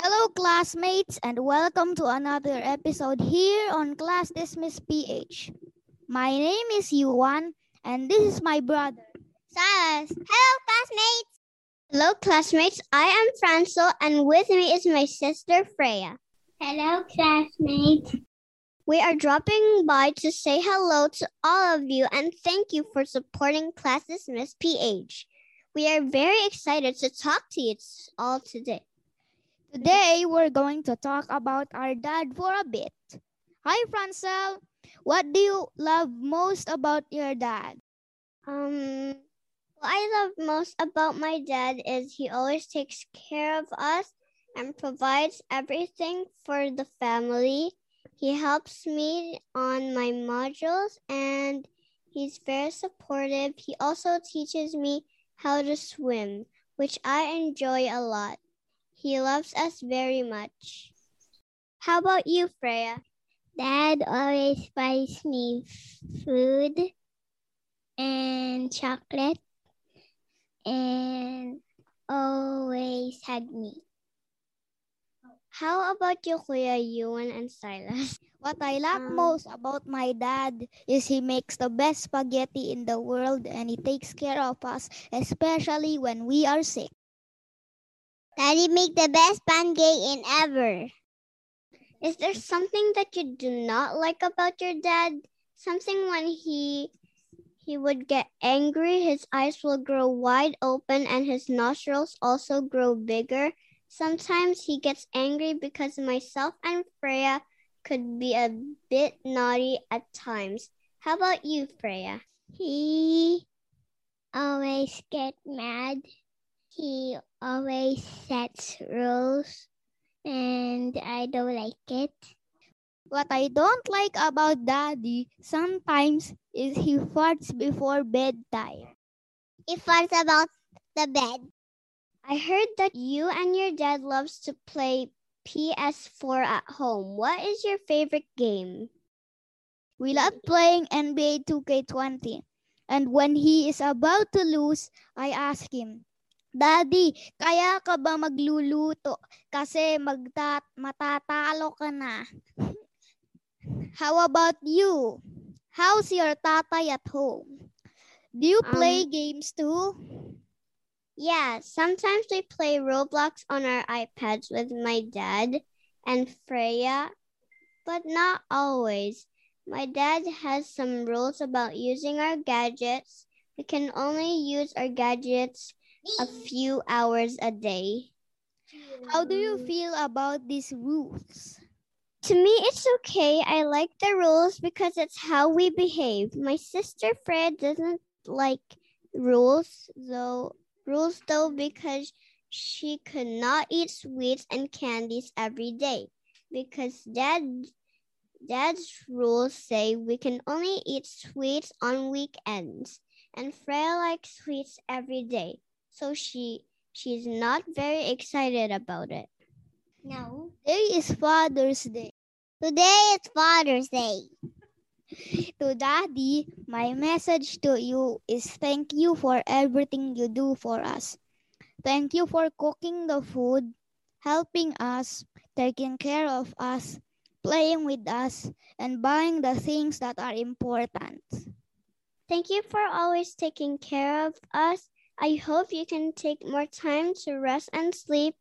Hello, classmates, and welcome to another episode here on Class Dismiss PH. My name is Yuan, and this is my brother. Silas. Hello, classmates. Hello, classmates. I am Franco, and with me is my sister Freya. Hello, classmates. We are dropping by to say hello to all of you and thank you for supporting Class Dismiss PH. We are very excited to talk to you all today. Today, we're going to talk about our dad for a bit. Hi, Francel. What do you love most about your dad? Um, what I love most about my dad is he always takes care of us and provides everything for the family. He helps me on my modules and he's very supportive. He also teaches me how to swim, which I enjoy a lot. He loves us very much. How about you, Freya? Dad always buys me food and chocolate and always hug me. How about you, Kuya Ewan and Silas? What I love Um, most about my dad is he makes the best spaghetti in the world and he takes care of us, especially when we are sick. Daddy make the best pancake in ever. Is there something that you do not like about your dad? Something when he he would get angry, his eyes will grow wide open and his nostrils also grow bigger. Sometimes he gets angry because myself and Freya could be a bit naughty at times. How about you, Freya? He always get mad. He always sets rules and I don't like it. What I don't like about daddy sometimes is he farts before bedtime. He farts about the bed. I heard that you and your dad loves to play PS4 at home. What is your favorite game? We love playing NBA 2K20. And when he is about to lose, I ask him, Daddy, kaya ka ba magluluto? Kasi magta- matatalo ka na. How about you? How's your tatay at home? Do you play Um, games too? Yeah, sometimes we play Roblox on our iPads with my dad and Freya, but not always. My dad has some rules about using our gadgets. We can only use our gadgets a few hours a day. How do you feel about these rules? To me, it's okay. I like the rules because it's how we behave. My sister Fred doesn't like rules, though rules though because she could not eat sweets and candies every day because dad dad's rules say we can only eat sweets on weekends and Freya likes sweets every day so she she's not very excited about it No. Today is Father's Day. Today is Father's Day. To Daddy, my message to you is thank you for everything you do for us. Thank you for cooking the food, helping us, taking care of us, playing with us, and buying the things that are important. Thank you for always taking care of us. I hope you can take more time to rest and sleep,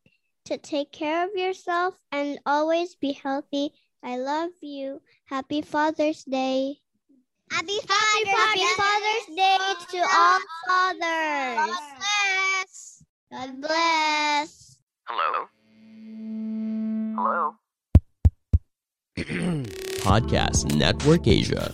to take care of yourself, and always be healthy. I love you. Happy Father's Day. Happy Happy, Father's Happy Day. Father's Day to all fathers. God bless. God bless. Hello? Hello? Podcast Network Asia.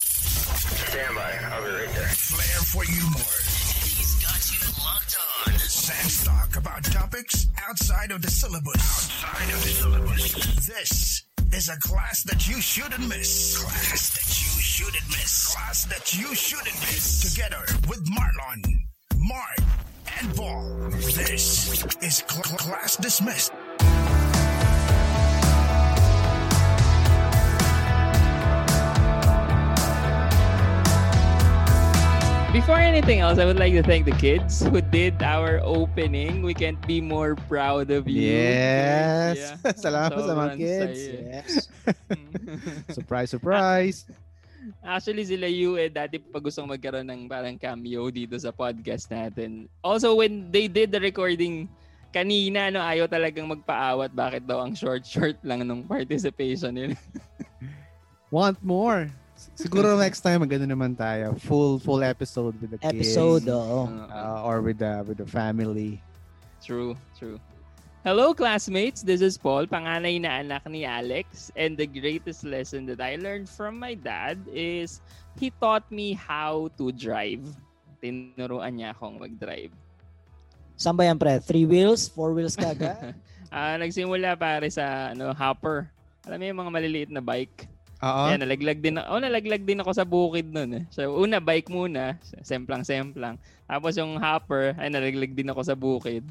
Stand by. I'll be right there there for you more. He's got you locked on. Sans talk about topics outside of the syllabus. Outside of the syllabus. This is a class that you shouldn't miss. Class that you shouldn't miss. Class that you shouldn't miss. Together with Marlon, Mark, and Paul. This is cl- class dismissed. Before anything else, I would like to thank the kids who did our opening. We can't be more proud of you. Yes. Yeah. Salamat sa mga kids. saya. Yes. surprise, surprise. Actually, sila you eh, dati pa gustong magkaroon ng parang cameo dito sa podcast natin. Also, when they did the recording kanina, no, ayaw talagang magpaawat bakit daw ang short-short lang nung participation nila. Want more. Siguro next time maganda naman tayo. Full full episode with the Episode, kids. oo. Uh, or with the with the family. True, true. Hello classmates, this is Paul, panganay na anak ni Alex, and the greatest lesson that I learned from my dad is he taught me how to drive. Tinuruan niya akong mag-drive. Saan ba yan, pre? Three wheels? Four wheels ka agad? Ah, nagsimula pare sa ano, hopper. Alam mo yung mga maliliit na bike? Oo. Yan, nalaglag din, oh, nalaglag din ako sa bukid nun eh. So, una, bike muna, semplang-semplang. Tapos yung hopper, ay nalaglag din ako sa bukid.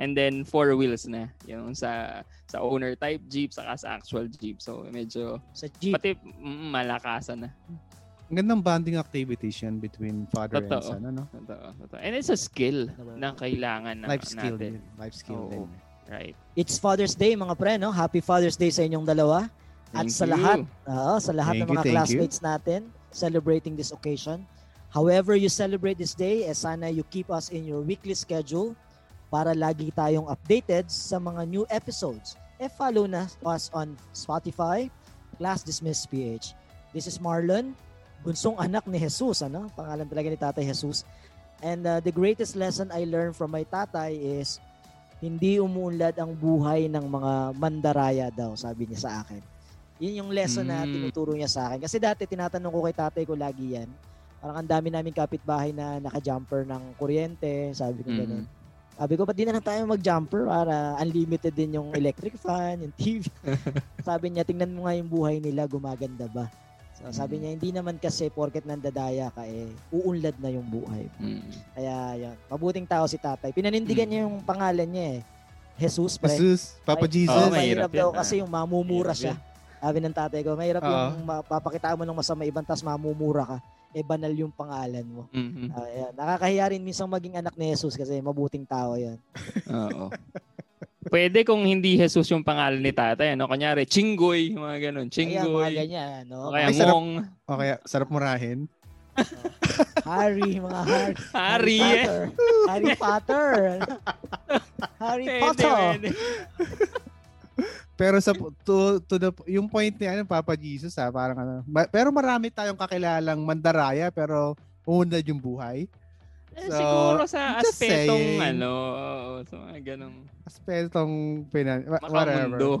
And then, four wheels na. Yung sa sa owner type jeep, saka sa actual jeep. So, medyo, sa jeep. pati mm, malakasan na. Ang gandang bonding activities yan between father and Totoo. son. Ano? Totoo, totoo. And it's a skill na kailangan na Life skill natin. din. Life skill Oo. din. Right. It's Father's Day, mga pre, no? Happy Father's Day sa inyong dalawa. At Thank sa you. lahat, oo, sa lahat Thank ng you, mga you. classmates natin celebrating this occasion. However you celebrate this day, eh, sana you keep us in your weekly schedule para lagi tayong updated sa mga new episodes. Eh, follow na us on Spotify, Class Dismiss PH. This is Marlon, bunsong anak ni Jesus, ano? Pangalan talaga ni Tatay Jesus. And uh, the greatest lesson I learned from my tatay is hindi umuunlad ang buhay ng mga mandaraya daw, sabi niya sa akin. Yun yung lesson na Mm. tinuturo niya sa akin. Kasi dati tinatanong ko kay tatay ko lagi yan. Parang ang dami namin kapitbahay na naka-jumper ng kuryente, sabi ko Mm. ganun. Sabi ko, ba't di na lang tayo mag-jumper para unlimited din yung electric fan, yung TV. sabi niya, tingnan mo nga yung buhay nila, gumaganda ba? So, sabi Mm. niya, hindi naman kasi porket nandadaya ka eh, uunlad na yung buhay. Mm. Kaya yan, mabuting tao si tatay. Pinanindigan niya yung pangalan niya eh. Jesus, pre. Jesus, Papa Ay- Jesus. Oo, mahirap mahirap daw yan, kasi yung mamumura Mahirap siya. Sabi ng tatay ko, mahirap Oo. yung mapapakita mo ng masama ibang tas mamumura ka. Eh, banal yung pangalan mo. Mhm. Ah, yan. Nakakahiya rin minsan maging anak ni Jesus kasi mabuting tao yan. Oo. Pwede kung hindi Jesus yung pangalan ni tatay, ano? Kunyari, Chinggoy, mga ganun. Ayan, mga Chinggoy. ganyan. No? O kaya Ay, sarap. Ngong. O kaya, sarap murahin. Harry, mga Harry. Harry, eh. Potter. Harry Potter. Harry Pwede, Potter. pwede. Pero sa to, to the yung point ni ano Papa Jesus ha, parang ano. ma- pero marami tayong kakilalang mandaraya pero umunlad yung buhay. Eh, So, siguro sa aspetong saying. ano, so mga ganong Aspetong pinan wha- whatever.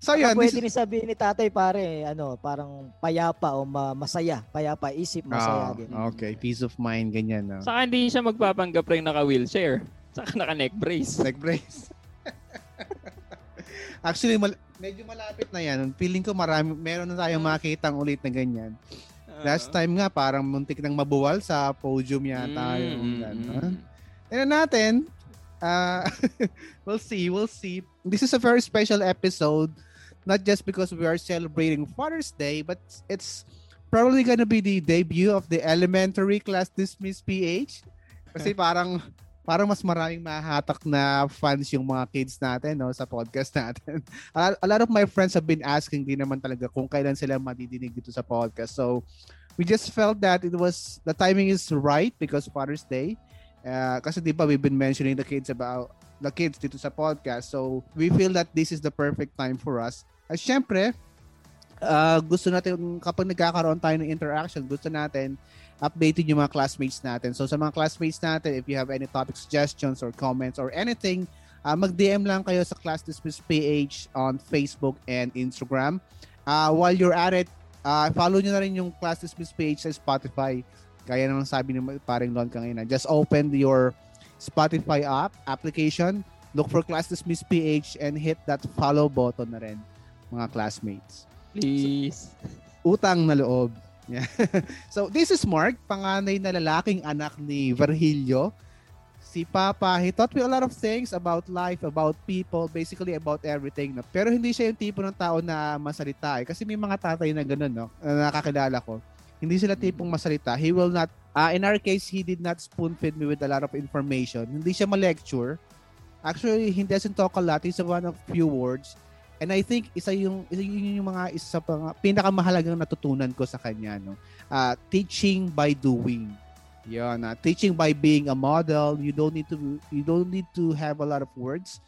So yun, this pwede is- rin sabihin ni tatay pare, ano, parang payapa o ma- masaya. Payapa, isip, masaya. Ah, din. okay, peace of mind ganyan no. Saka hindi siya magpapanggap rin naka-wheelchair. Saka naka-neck brace. Neck brace. Actually, mal- medyo malapit na yan. Feeling ko marami, meron na tayong makitang ulit na ganyan. Last time nga, parang muntik nang mabuwal sa podium yata. yung Mm, gano'n. Tingnan natin. Uh, we'll see, we'll see. This is a very special episode, not just because we are celebrating Father's Day, but it's probably gonna be the debut of the elementary class dismiss PH. Kasi parang parang mas maraming mahahatak na fans yung mga kids natin no sa podcast natin. A, lot of my friends have been asking din naman talaga kung kailan sila madidinig dito sa podcast. So we just felt that it was the timing is right because Father's Day. Uh, kasi di ba we've been mentioning the kids about the kids dito sa podcast. So we feel that this is the perfect time for us. At syempre, uh, gusto natin kapag nagkakaroon tayo ng interaction, gusto natin updated yung mga classmates natin. So sa mga classmates natin, if you have any topic suggestions or comments or anything, uh, mag-DM lang kayo sa Class Dismiss PH on Facebook and Instagram. Uh, while you're at it, uh, follow nyo na rin yung Class Dismiss PH sa Spotify. Kaya naman sabi ni paring Lon kanina, just open your Spotify app, application, look for Class Dismiss PH and hit that follow button na rin, mga classmates. Please. Utang na loob. Yeah. so, this is Mark, panganay na lalaking anak ni Virgilio. Si Papa, he taught me a lot of things about life, about people, basically about everything. No? Pero hindi siya yung tipo ng tao na masalita. Eh. Kasi may mga tatay na ganun, no? na nakakilala ko. Hindi sila tipong masalita. He will not, uh, in our case, he did not spoon feed me with a lot of information. Hindi siya ma-lecture. Actually, he doesn't talk a lot. He's one of few words. And I think isa yung isa yung mga isa sa mga pinakamahalagang natutunan ko sa kanya no. Uh, teaching by doing. Yan, uh, teaching by being a model. You don't need to you don't need to have a lot of words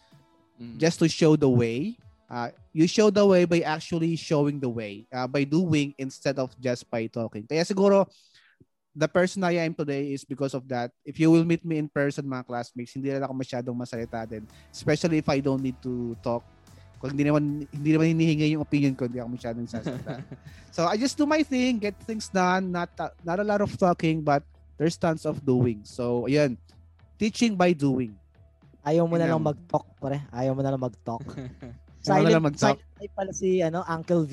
Mm. just to show the way. Uh, you show the way by actually showing the way, uh, by doing instead of just by talking. Kaya siguro the person I am today is because of that. If you will meet me in person, mga classmates, hindi na ako masyadong masalita din. Especially if I don't need to talk kung hindi naman hindi naman hinihingi yung opinion ko, hindi ako masyadong sasalita. so I just do my thing, get things done, not uh, not a lot of talking but there's tons of doing. So ayan, teaching by doing. Ayaw mo na Yun lang mag-talk, pare. Ayaw mo na lang mag-talk. Ayaw mo na lang mag-talk. silent type pala si ano, Uncle V.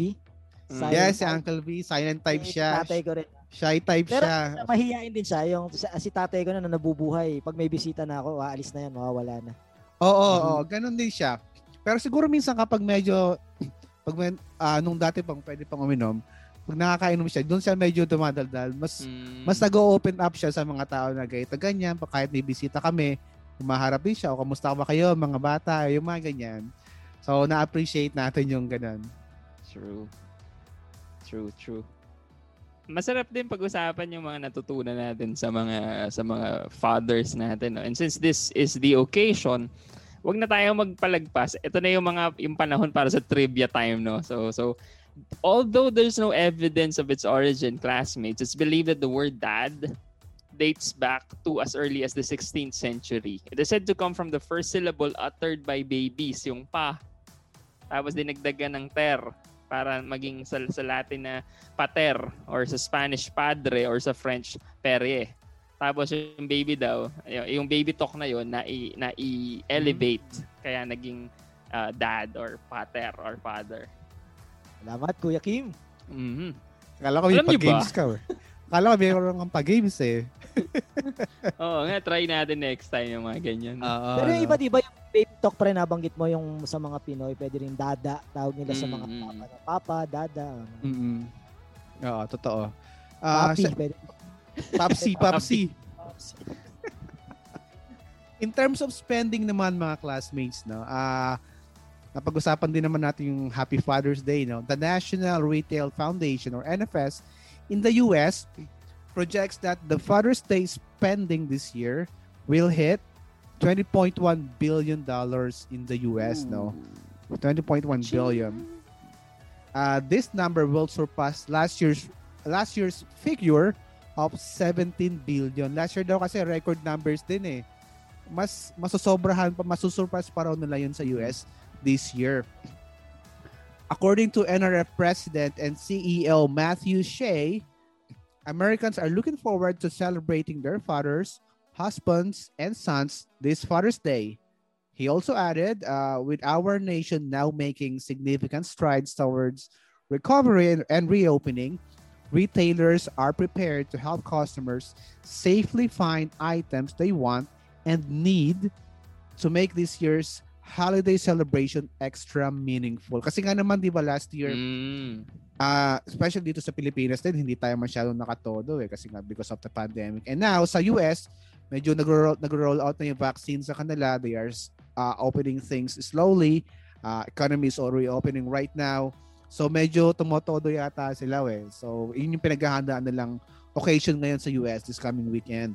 Silent Yes, si. Uncle V, silent type Eh, siya. Tatay ko rin. Shy type Pero siya. mahihain din siya. Yung, si, si tatay ko na, na nabubuhay. Pag may bisita na ako, aalis na yan, mawawala na. Oo, oo, Mm-hmm. oo, ganun din siya. Pero siguro minsan kapag medyo pag may, ah, nung dati pang pwede pang uminom, pag nakakainom siya, doon siya medyo dumadaldal. Mas Mm. mas nag-open up siya sa mga tao na ganito ganyan, pa kahit may bisita kami, humaharap din siya, o kamusta ba kayo mga bata, yung mga ganyan. So na-appreciate natin yung ganun. True. True, true. Masarap din pag-usapan yung mga natutunan natin sa mga sa mga fathers natin. No? And since this is the occasion, wag na tayo magpalagpas. Ito na yung mga yung panahon para sa trivia time, no? So so although there's no evidence of its origin, classmates, it's believed that the word dad dates back to as early as the 16th century. It is said to come from the first syllable uttered by babies, yung pa. Tapos dinagdagan ng ter para maging sa, sa Latin na pater or sa Spanish padre or sa French pere. Tapos yung baby daw, yung baby talk na yon na i, na i-elevate kaya naging uh, dad or pater or father. Salamat, Kuya Kim. Mhm. Akala ko may pa-games ka. Akala ko mayroon kang pa-games eh. Oo nga, try natin next time yung mga ganyan. Oo, Pero yung no? iba, di ba, yung baby talk pa rin nabanggit mo yung sa mga Pinoy, pwede rin dada, tawag nila sa mga Mm, papa. na Papa, dada. Mm-mm. Oo, totoo. Ah, Papi, sa- pwede. Papsi, papsi. In terms of spending naman mga classmates, no, ah napag-usapan din naman natin yung Happy Father's Day, no. The National Retail Foundation or NFS in the US projects that the Father's Day spending this year will hit 20.1 billion dollars in the US, no. 20.1 billion. Uh, this number will surpass last year's last year's figure of 17 billion. Last year daw kasi record numbers din eh. Mas masusobrahan pa, masusurpass pa raw nila yun sa US this year. According to NRF President and CEO Matthew Shea, Americans are looking forward to celebrating their fathers, husbands, and sons this Father's Day. He also added, uh, with our nation now making significant strides towards recovery and, and reopening, retailers are prepared to help customers safely find items they want and need to make this year's holiday celebration extra meaningful. Kasi nga naman, di ba, last year, Mm. Ah, especially dito sa Pilipinas din, hindi tayo masyadong nakatodo eh kasi nga because of the pandemic. And now sa US, medyo nagro-roll, nagro-roll out na yung vaccine sa kanila. They are uh, opening things slowly. Uh, economy is already opening right now. So medyo tumotodo yata sila eh. So yun yung pinaghahandaan nilang occasion ngayon sa US this coming weekend.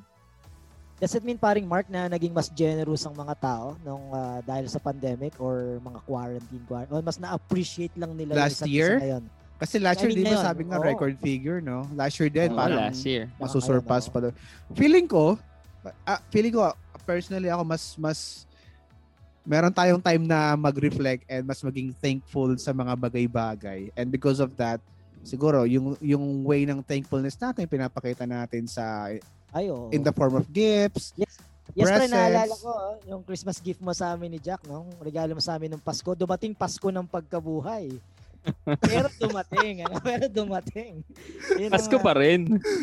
Does it mean paring Mark na naging mas generous ang mga tao nung ah, dahil sa pandemic or mga quarantine, quarantine or mas na-appreciate lang nila yung Last year? ngayon? Kasi last I year, mean, di ba sabi nga oo. record figure, no? Last year din, Oo, parang last year. masusurpass pa daw. Feeling ko, ah, feeling ko, personally ako mas, mas, meron tayong time na mag-reflect and mas maging thankful sa mga bagay-bagay. And because of that, siguro, yung, yung way ng thankfulness natin, pinapakita natin sa, Ay, oo. in the form of gifts, Yes. Yes, pre, presents. naalala ko, oh, yung Christmas gift mo sa amin ni Jack, no? Regalo mo sa amin ng Pasko. Dumating Pasko ng pagkabuhay. Pero dumating, ano? Pero dumating. Yun Pasko mga- pa rin.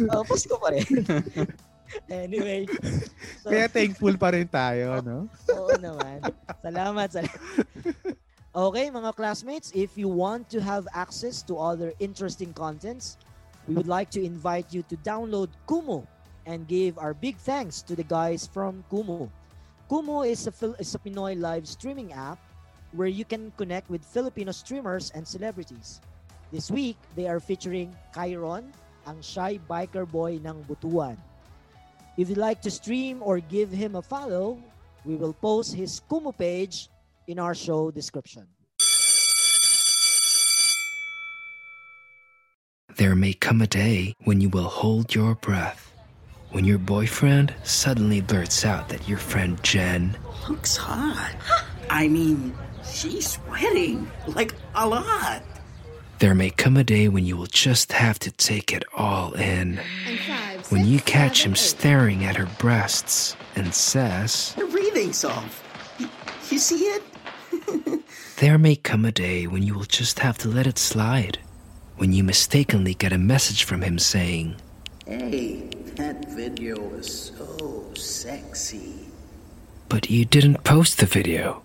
Oh, Pasko pa rin. anyway. So, Kaya thankful pa rin tayo, no? Oo naman. Salamat. salamat. Okay, mga classmates, if you want to have access to other interesting contents, we would like to invite you to download Kumu and give our big thanks to the guys from Kumu. Kumu is a, Fil- is a Pinoy live streaming app where you can connect with Filipino streamers and celebrities. This week, they are featuring Kyron, ang shy biker boy ng Butuan. If you'd like to stream or give him a follow, we will post his Kumu page in our show description. There may come a day when you will hold your breath. When your boyfriend suddenly blurts out that your friend Jen Looks hot. I mean, she's sweating like a lot. There may come a day when you will just have to take it all in. When you catch him staring at her breasts and says, Her breathing's off. Y- You see it? There may come a day when you will just have to let it slide. When you mistakenly get a message from him saying, Hey, that video was so sexy. But you didn't post the video.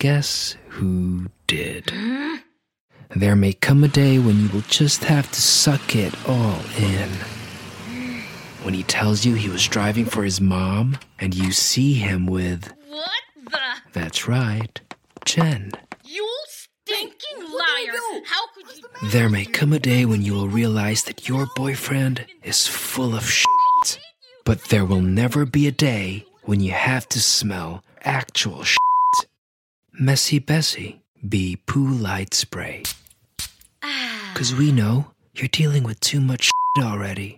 Guess who did? There may come a day when you will just have to suck it all in. When he tells you he was driving for his mom and you see him with, What the? that's right, Jen. You stinking liar! How could you? There may come a day when you will realize that your boyfriend is full of shit. But there will never be a day when you have to smell actual shit. Messy Bessie, be poo light spray. Ah. Cause we know you're dealing with too much shit already.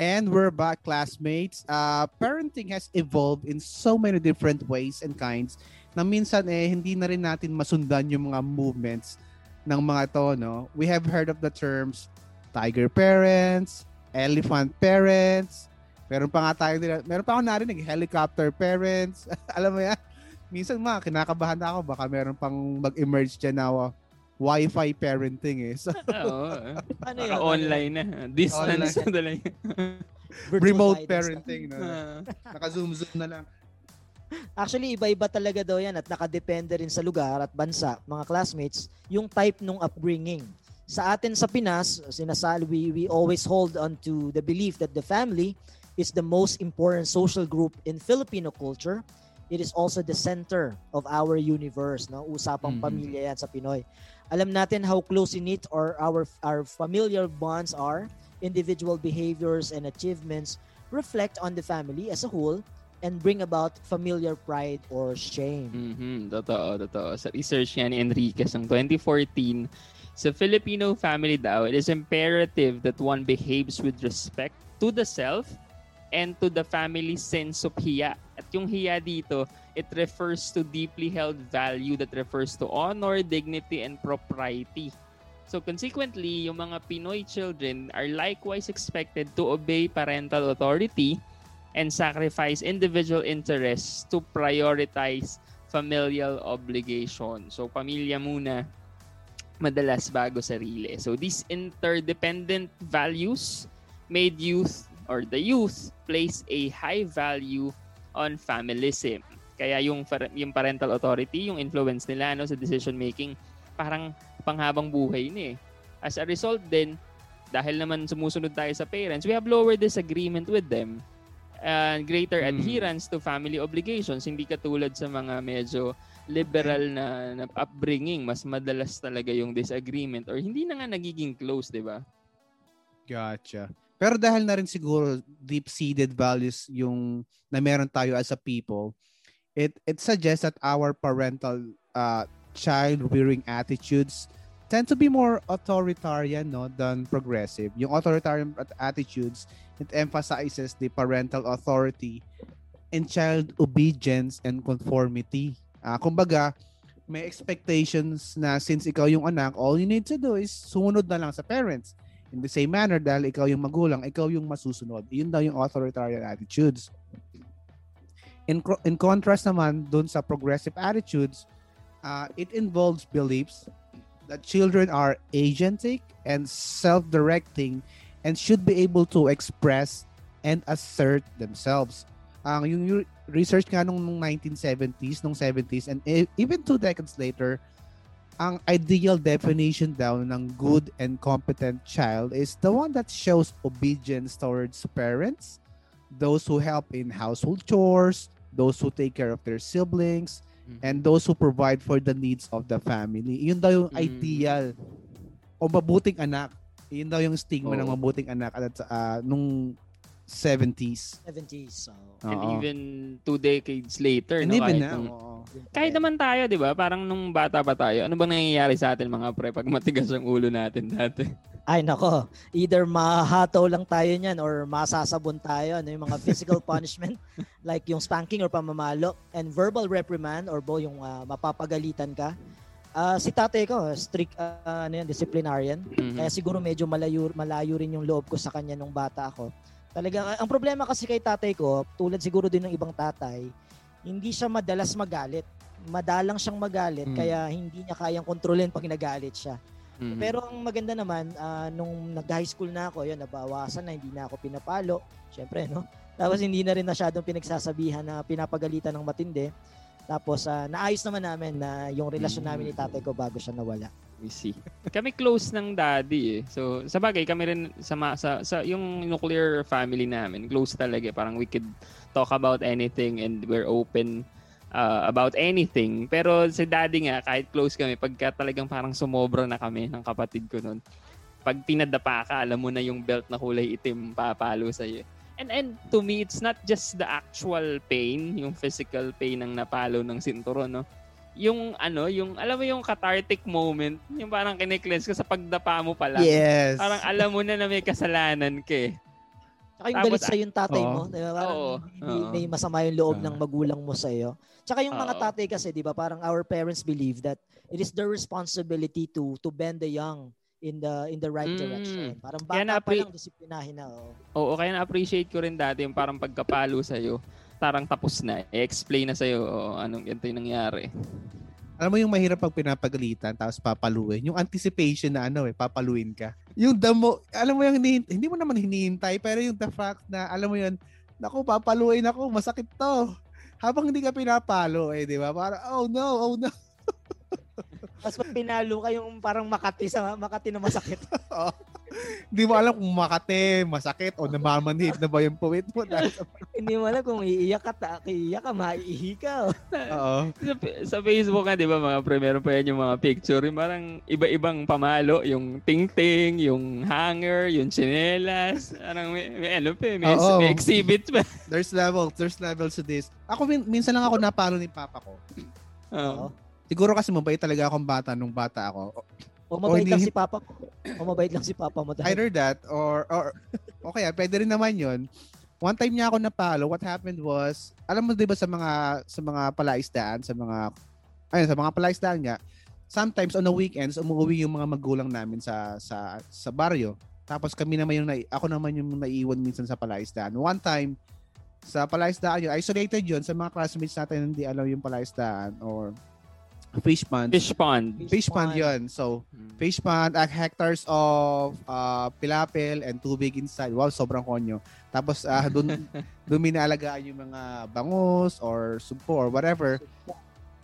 And we're back, classmates. Uh, parenting has evolved in so many different ways and kinds na minsan eh, hindi na rin natin masundan yung mga movements ng mga to, no? We have heard of the terms tiger parents, elephant parents, meron pa nga tayo nila, meron pa ako narinig, helicopter parents. Alam mo yan? Minsan mga kinakabahan na ako, baka meron pang mag-emerge dyan na Wi-Fi parenting eh. So, Oo. Ano yun? online na. Distance na talaga. remote parenting na. na. Naka-zoom-zoom na lang. Actually, iba-iba talaga daw yan at nakadepende rin sa lugar at bansa, mga classmates, yung type nung upbringing. Sa atin sa Pinas, sinasal, we, we always hold on to the belief that the family is the most important social group in Filipino culture. It is also the center of our universe. No? Usapang Mhm. pamilya yan sa Pinoy. Alam natin how close knit or our our familiar bonds are. Individual behaviors and achievements reflect on the family as a whole and bring about familiar pride or shame. Mhm, totoo, totoo. Sa research niya ni Enriquez ng 2014, sa Filipino family daw, it is imperative that one behaves with respect to the self and to the family sense of hiya. Yung hiya dito, it refers to deeply held value that refers to honor, dignity, and propriety. So consequently, yung mga Pinoy children are likewise expected to obey parental authority and sacrifice individual interests to prioritize familial obligation. So pamilya muna madalas bago sarili. So these interdependent values made youth or the youth place a high value on familism. Kaya yung yung parental authority, yung influence nila no sa decision making parang panghabang buhay ni. eh. As a result din, dahil naman sumusunod tayo sa parents, we have lower disagreement with them and greater Hmm. adherence to family obligations. Hindi katulad sa mga medyo liberal na, na upbringing, mas madalas talaga yung disagreement or hindi na nga nagiging close, di ba? Gotcha. Pero dahil na rin siguro deep-seated values yung na meron tayo as a people, it it suggests that our parental uh, child-rearing attitudes tend to be more authoritarian no than progressive. Yung authoritarian at- attitudes, it emphasizes the parental authority and child obedience and conformity. Ah, kumbaga, may expectations na since ikaw yung anak, all you need to do is sumunod na lang sa parents. In the same manner, dahil ikaw yung magulang, ikaw yung masusunod. Yun daw yung authoritarian attitudes. In, in contrast naman, dun sa progressive attitudes, uh, it involves beliefs that children are agentic and self-directing and should be able to express and assert themselves. Ang yung yung research nga nung, nung 1970s, nung 70s, and e- even two decades later, ang ideal definition daw ng good and competent child is the one that shows obedience towards parents, those who help in household chores, those who take care of their siblings, and those who provide for the needs of the family. Yun daw yung Mm. ideal o mabuting anak. Yun daw yung stigma ng Oo. mabuting anak at ah, nung 70s. 70s. So, And Oo. even two decades later, And no, even kahit now, nung- oo. kahit naman tayo, di ba? Parang nung bata pa tayo, ano bang nangyayari sa atin mga pre pag matigas ang ulo natin dati? Ay nako, either mahataw lang tayo niyan or masasabon tayo ano yung mga physical punishment like yung spanking or pamamalo and verbal reprimand or bo yung ah, mapapagalitan ka. Ah, si tatay ko, strict ah, ano yan, disciplinarian. Mhm. Kaya siguro medyo malayo malayo rin yung loob ko sa kanya nung bata ako. Talagang ang problema kasi kay tatay ko, tulad siguro din ng ibang tatay, hindi siya madalas magalit. Madalang siyang magalit Mm. kaya hindi niya kayang kontrolin pag nagalit siya. Mhm. Pero ang maganda naman, ah, nung nag-high school na ako, yun, nabawasan na, hindi na ako pinapalo. Siyempre, no? Tapos hindi na rin masyadong pinagsasabihan na pinapagalitan ng matindi. Tapos ah, naayos naman namin na yung relasyon namin ni tatay ko bago siya nawala. We see. Kami close ng daddy eh. So, sa bagay, kami rin sa, sa, sa yung nuclear family namin, close talaga. Parang we could talk about anything and we're open uh, about anything. Pero si daddy nga, kahit close kami, pagka talagang parang sumobra na kami ng kapatid ko nun, pag tinadapa ka, alam mo na yung belt na kulay itim papalo sa'yo. And, and to me, it's not just the actual pain, yung physical pain ng napalo ng sinturon, no? Yung ano, yung alam mo yung cathartic moment, yung parang kiniklense ka sa pagdapa mo pa lang. Yes. Parang alam mo na na may kasalanan ka eh. Tsaka yung Tapos, galit sa yung tatay oo. mo, di ba? Parang hindi, Oo. may masama yung loob ng magulang mo sa iyo. Tsaka yung mga Oo. tatay kasi, di ba, parang our parents believe that it is their responsibility to to bend the young in the in the right Mm. direction. Parang bata pa na-appre- lang disiplinahin na. Oh. Oo, kaya na-appreciate ko rin dati yung parang pagkapalo sa'yo. Parang tapos na. I-explain na sa'yo oh, anong ganito yung nangyari. Alam mo yung mahirap pag pinapagalitan tapos papaluin. Yung anticipation na ano eh, papaluin ka. Yung damo, alam mo yung hinihintay, hindi mo naman hinihintay, pero yung the fact na, alam mo yun, naku, papaluin ako, masakit to. Habang hindi ka pinapalo eh, di ba? Para, oh no, oh no. Tapos pag pinalo ka yung parang Makati sa Makati na masakit. Hindi mo alam kung makate, masakit, o namamanhid na ba yung puwit mo. Hindi mo alam kung iiyak ka, ta- iiyak ka, maiihi ka. Oo. Sa, sa Facebook nga, di ba, mga pre, meron pa yan yung mga picture. Yung parang iba-ibang pamalo. Yung ting-ting, yung hanger, yung chinelas. Parang may, may ano pa, eh, may, Oo. may exhibit pa. There's levels, there's levels to this. Ako, min- minsan lang ako napalo ni papa ko. Oo. Siguro kasi mabait talaga akong bata nung bata ako. O mabait lang si papa mo. O mabait lang si papa mo. dahil- Either that or or okay, pwede rin naman 'yon. One time niya ako napalo, what happened was, alam mo 'di ba sa mga sa mga palaisdaan, sa mga ayun, sa mga palaisdaan nga, sometimes on the weekends umuwi yung mga magulang namin sa sa sa baryo. Tapos kami naman yung nai- ako naman yung naiiwan minsan sa palaisdaan. One time sa palaisdaan yun, isolated yun sa mga classmates natin hindi alam yung palaisdaan or fish pond. Fish pond. Fish pond yun. So, fish pond, uh, hectares of uh, pilapil and tubig inside. Wow, sobrang konyo. Tapos, uh, dun, dun minaalagaan yung mga bangus or sumpo or whatever.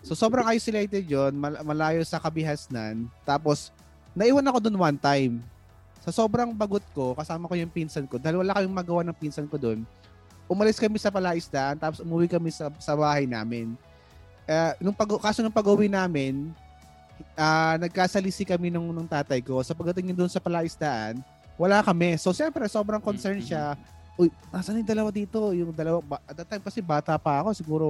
So, sobrang isolated yon mal- malayo sa kabihasnan. Tapos, naiwan ako dun one time. Sa sobrang bagot ko, kasama ko yung pinsan ko. Dahil wala kayong magawa ng pinsan ko dun. Umalis kami sa palaisdaan, tapos umuwi kami sa, sa bahay namin. Eh, nung pag kaso nung pag-uwi namin, ah nagkasalisi kami nung, nung tatay ko. Sa pagdating doon sa palaisdaan, wala kami. So, siyempre, sobrang concerned siya. Uy, nasan yung dalawa dito? Yung dalawa, ba- at that time kasi bata pa ako, siguro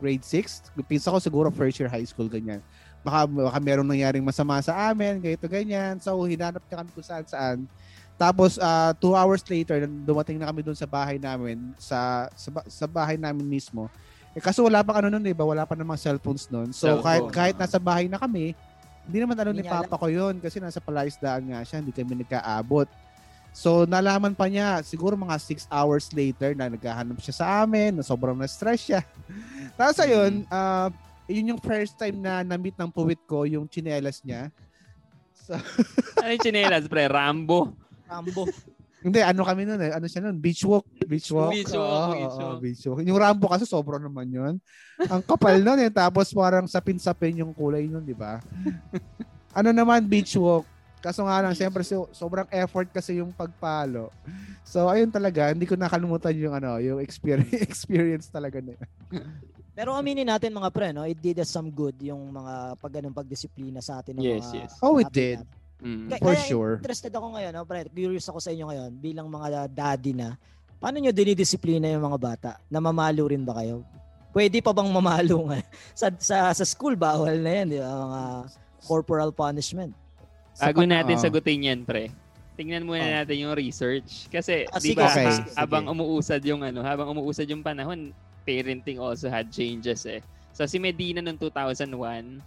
grade 6. Pinsa ko siguro first year high school, ganyan. Baka, baka merong nangyaring masama sa amin, ganito, ganyan. So, hinanap niya kami kung saan saan. Tapos, ah, two hours later, dumating na kami doon sa bahay namin, sa, sa, sa bahay namin mismo. Eh, kaso wala pa ano nun, di ba? Wala pa namang cellphones nun. So, Cellphone. kahit, kahit nasa bahay na kami, hindi naman ano ni Papa ko yun kasi nasa palaisdaan nga siya, hindi kami nagkaabot. So, nalaman pa niya, siguro mga 6 hours later na naghahanap siya sa amin, na sobrang na-stress siya. Tapos ayun, uh, yun yung first time na na-meet ng puwit ko, yung chinelas niya. So, ano yung chinelas, pre? Rambo? Rambo. Hindi, ano kami nun eh. Ano siya nun? Beach walk. Beach walk. Beach walk, Oo, beach walk. beach walk. Yung Rambo kasi sobrang naman yun. Ang kapal nun eh. Tapos parang sapin-sapin yung kulay nun, di ba? ano naman, beach walk. Kaso nga lang, siyempre so, sobrang effort kasi yung pagpalo. So ayun talaga, hindi ko nakalimutan yung ano, yung experience experience talaga na yun. Pero aminin natin mga pre, no? It did us some good yung mga pag ganung pagdisiplina sa atin ng Yes, mga yes. Oh, it did. natin. Mm. Kaya, For kaya sure. interested ako ngayon, no, pre. Curious ako sa inyo ngayon bilang mga daddy na. Paano nyo dinidisiplina yung mga bata? Namamalo rin ba kayo? Pwede pa bang mamalo nga? sa, sa, sa school, bawal na yan. Di ba? Mga corporal punishment. Bago natin Oo. sagutin yan, pre. Tingnan muna Oh. natin yung research. Kasi, Ah, di ba, sige. habang umuusad yung ano, habang umuusad yung panahon, parenting also had changes eh. So si Medina noong 2001,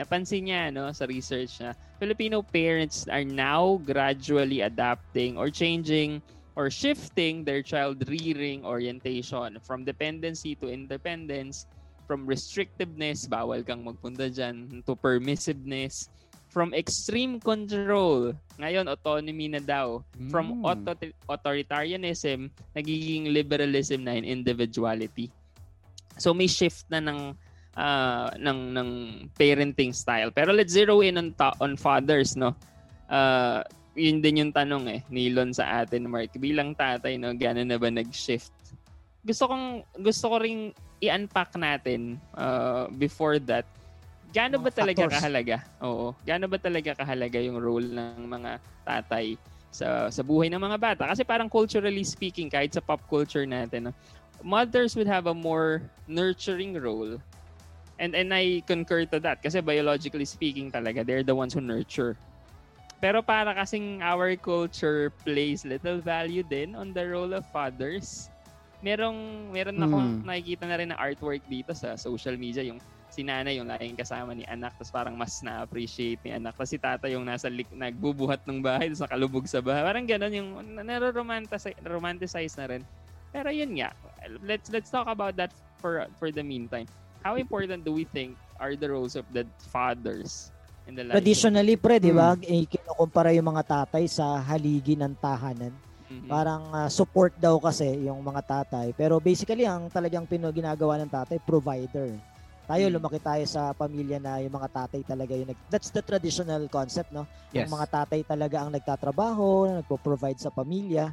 napansin niya no sa research na Filipino parents are now gradually adapting or changing or shifting their child rearing orientation from dependency to independence, from restrictiveness, bawal kang magpunta dyan, to permissiveness, from extreme control, ngayon autonomy na daw, from Mm. auto- authoritarianism, nagiging liberalism na in individuality. So may shift na ng ah, ng ng parenting style. Pero let's zero in on ta- on fathers, no. Uh, yun din yung tanong eh, nilon sa atin, Mark. Bilang tatay, no, gano'n na ba nag-shift? Gusto kong gusto ko ring i-unpack natin uh, before that. Gaano ba talaga factors. kahalaga? Oo. Gaano ba talaga kahalaga yung role ng mga tatay sa sa buhay ng mga bata? Kasi parang culturally speaking, kahit sa pop culture natin, no, mothers would have a more nurturing role. And and I concur to that kasi biologically speaking talaga, they're the ones who nurture. Pero para kasing our culture plays little value din on the role of fathers. Merong meron akong Hmm. nakikita na rin na artwork dito sa social media yung si nanay yung laging kasama ni anak tapos parang mas na-appreciate ni anak tapos si tata yung nasa lik- nagbubuhat ng bahay tapos nakalubog sa bahay parang ganun yung naro-romanticize romanticize na rin pero yun nga let's let's talk about that for for the meantime how important do we think are the roles of the fathers in the life Traditionally, pre, di ba? Eh, kinukumpara yung mga tatay sa haligi ng tahanan. Mhm. Parang ah, support daw kasi yung mga tatay. Pero basically, ang talagang pino ginagawa ng tatay, provider. Tayo, Mm. lumaki tayo sa pamilya na yung mga tatay talaga yung nag... That's the traditional concept, no? Yes. Yung mga tatay talaga ang nagtatrabaho, nagpo-provide sa pamilya.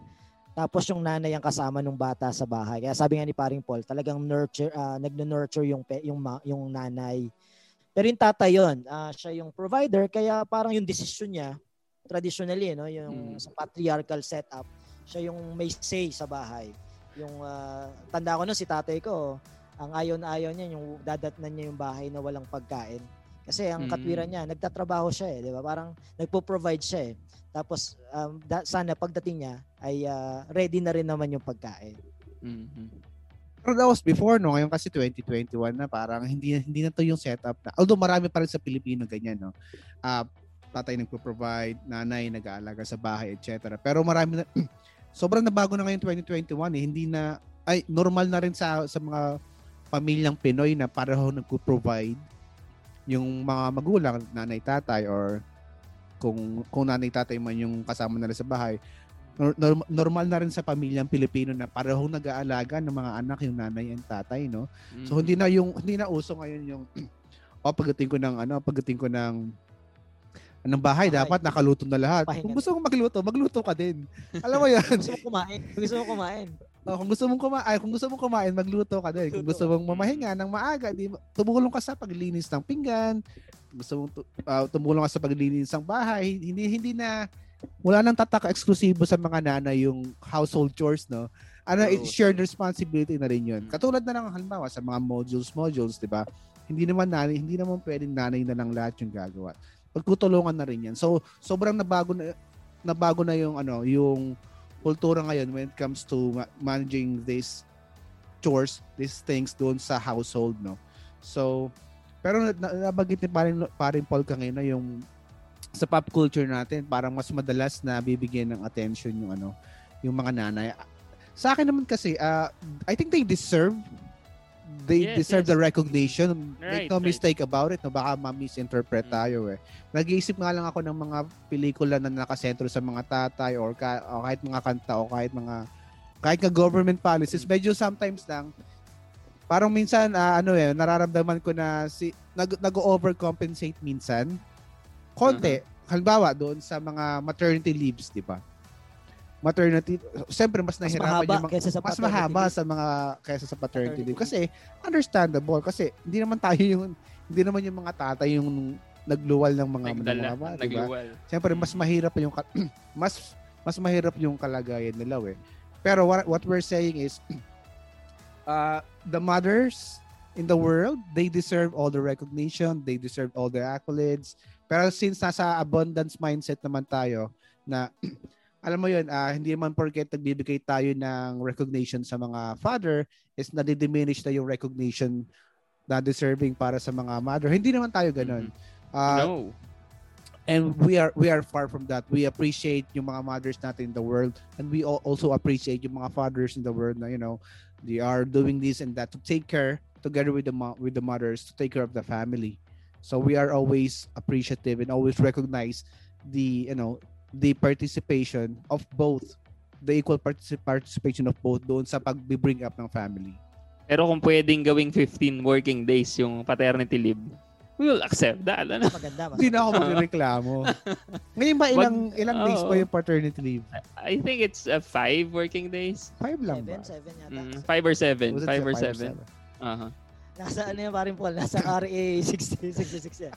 Tapos yung nanay ang kasama ng bata sa bahay. Kaya sabi nga ni paring Paul, talagang nurture, ah, nagno-nurture yung, pe- yung, ma- yung nanay. Pero yung tatay yun, ah, siya yung provider, kaya parang yung decision niya, traditionally, no, yung Mm. sa patriarchal setup, siya yung may say sa bahay. Yung ah, tanda ko nun si tatay ko, ang ayon-ayon niya yung dadatnan niya yung bahay na walang pagkain. Kasi ang Mm. katwiran niya, nagtatrabaho siya eh, 'di ba? Parang nagpo-provide siya eh. Tapos um, da- sana pagdating niya ay ah, ready na rin naman yung pagkain. Mhm. Pero that was before, no? Ngayon kasi 2021 na parang hindi hindi na to yung setup na. Although marami pa rin sa Pilipino ganyan, no? Ah, tatay nagpo-provide, nanay nag-aalaga sa bahay, etc. Pero marami na sobrang nabago na ngayon 2021 eh. Hindi na ay normal na rin sa sa mga pamilyang Pinoy na pareho nagpo-provide yung mga magulang, nanay, tatay or kung kung nanay tatay man yung kasama nila sa bahay nor- nor- normal na rin sa pamilyang Pilipino na parehong nag-aalaga ng mga anak yung nanay and tatay no so Mhm. hindi na yung hindi na uso ngayon yung o pagdating ko ng ano pagdating ko ng ng bahay, Bahay. dapat nakaluto na lahat. Pahinga. Kung gusto mong magluto, magluto ka din. Alam mo 'yan. Gusto mo kumain? Gusto mo kumain? Oh, kung gusto mong kumain, kung gusto mong kumain, magluto ka din. Kung gusto mong mamahinga ng maaga, di tumulong ka sa paglilinis ng pinggan. Kung gusto mong ah, tumulong ka sa paglilinis ng bahay. Hindi hindi na wala nang tataka eksklusibo sa mga nanay yung household chores, no? Ano, Oo. it's shared responsibility na rin yun. Katulad na lang halimbawa sa mga modules modules, di ba? Hindi naman nanay, hindi naman pwedeng nanay na lang lahat yung gagawa. Pagtutulungan na rin yan. So, sobrang nabago na nabago na yung ano, yung kultura ngayon when it comes to ma- managing these chores, these things doon sa household, no? So, pero na- na- nabanggit ni parin, parin Paul kanina yung sa pop culture natin, parang mas madalas na bibigyan ng attention yung ano, yung mga nanay. Sa akin naman kasi, uh, I think they deserve they Yes, deserve yes. the recognition. Right, Make no right. mistake about it. No? Baka ma-misinterpret Mm. tayo eh. Nag-iisip nga lang ako ng mga pelikula na nakasentro sa mga tatay or, ka, o kahit mga kanta o kahit mga kahit nga government policies. Mm. Medyo sometimes lang parang minsan ah, ano eh nararamdaman ko na si nag, nag-overcompensate minsan. Konti. Halimbawa doon sa mga maternity leaves, di ba? Maternity, siyempre mas Mas nahirapan mahaba yung mga, kaysa sa mas paternity mahaba leave. sa mga kaysa sa paternity Paternity leave kasi understandable kasi hindi naman tayo yung hindi naman yung mga tatay yung nagluwal ng mga Nagdala, mga ba, di ba? nagluwal. Siyempre mas mahirap yung mas mas mahirap yung kalagayan nila eh. Pero what what we're saying is uh the mothers in the world, they deserve all the recognition, they deserve all the accolades. Pero since nasa abundance mindset naman tayo na alam mo yun, ah, hindi man porket nagbibigay tayo ng recognition sa mga father is nadidiminish na yung recognition na deserving para sa mga mother. Hindi naman tayo ganun. Ah, no. and we are we are far from that. We appreciate yung mga mothers natin in the world and we al- also appreciate yung mga fathers in the world na you know they are doing this and that to take care together with the mo- with the mothers to take care of the family. So we are always appreciative and always recognize the you know the participation of both the equal particip- participation of both doon sa pag-bring up ng family. Pero kung pwedeng gawing 15 working days yung paternity leave, we will accept that. Ano? Maganda. Hindi na ako magreklamo. Ngayon ba ilang Wag- ilang days pa yung paternity leave? I think it's uh, five working days. Five lang ba? Seven, seven yata. Mm, five or seven. Five or five or seven. Uh-huh. Nasa ano yan, parin Paul? Nasa RA 60, 66 yan.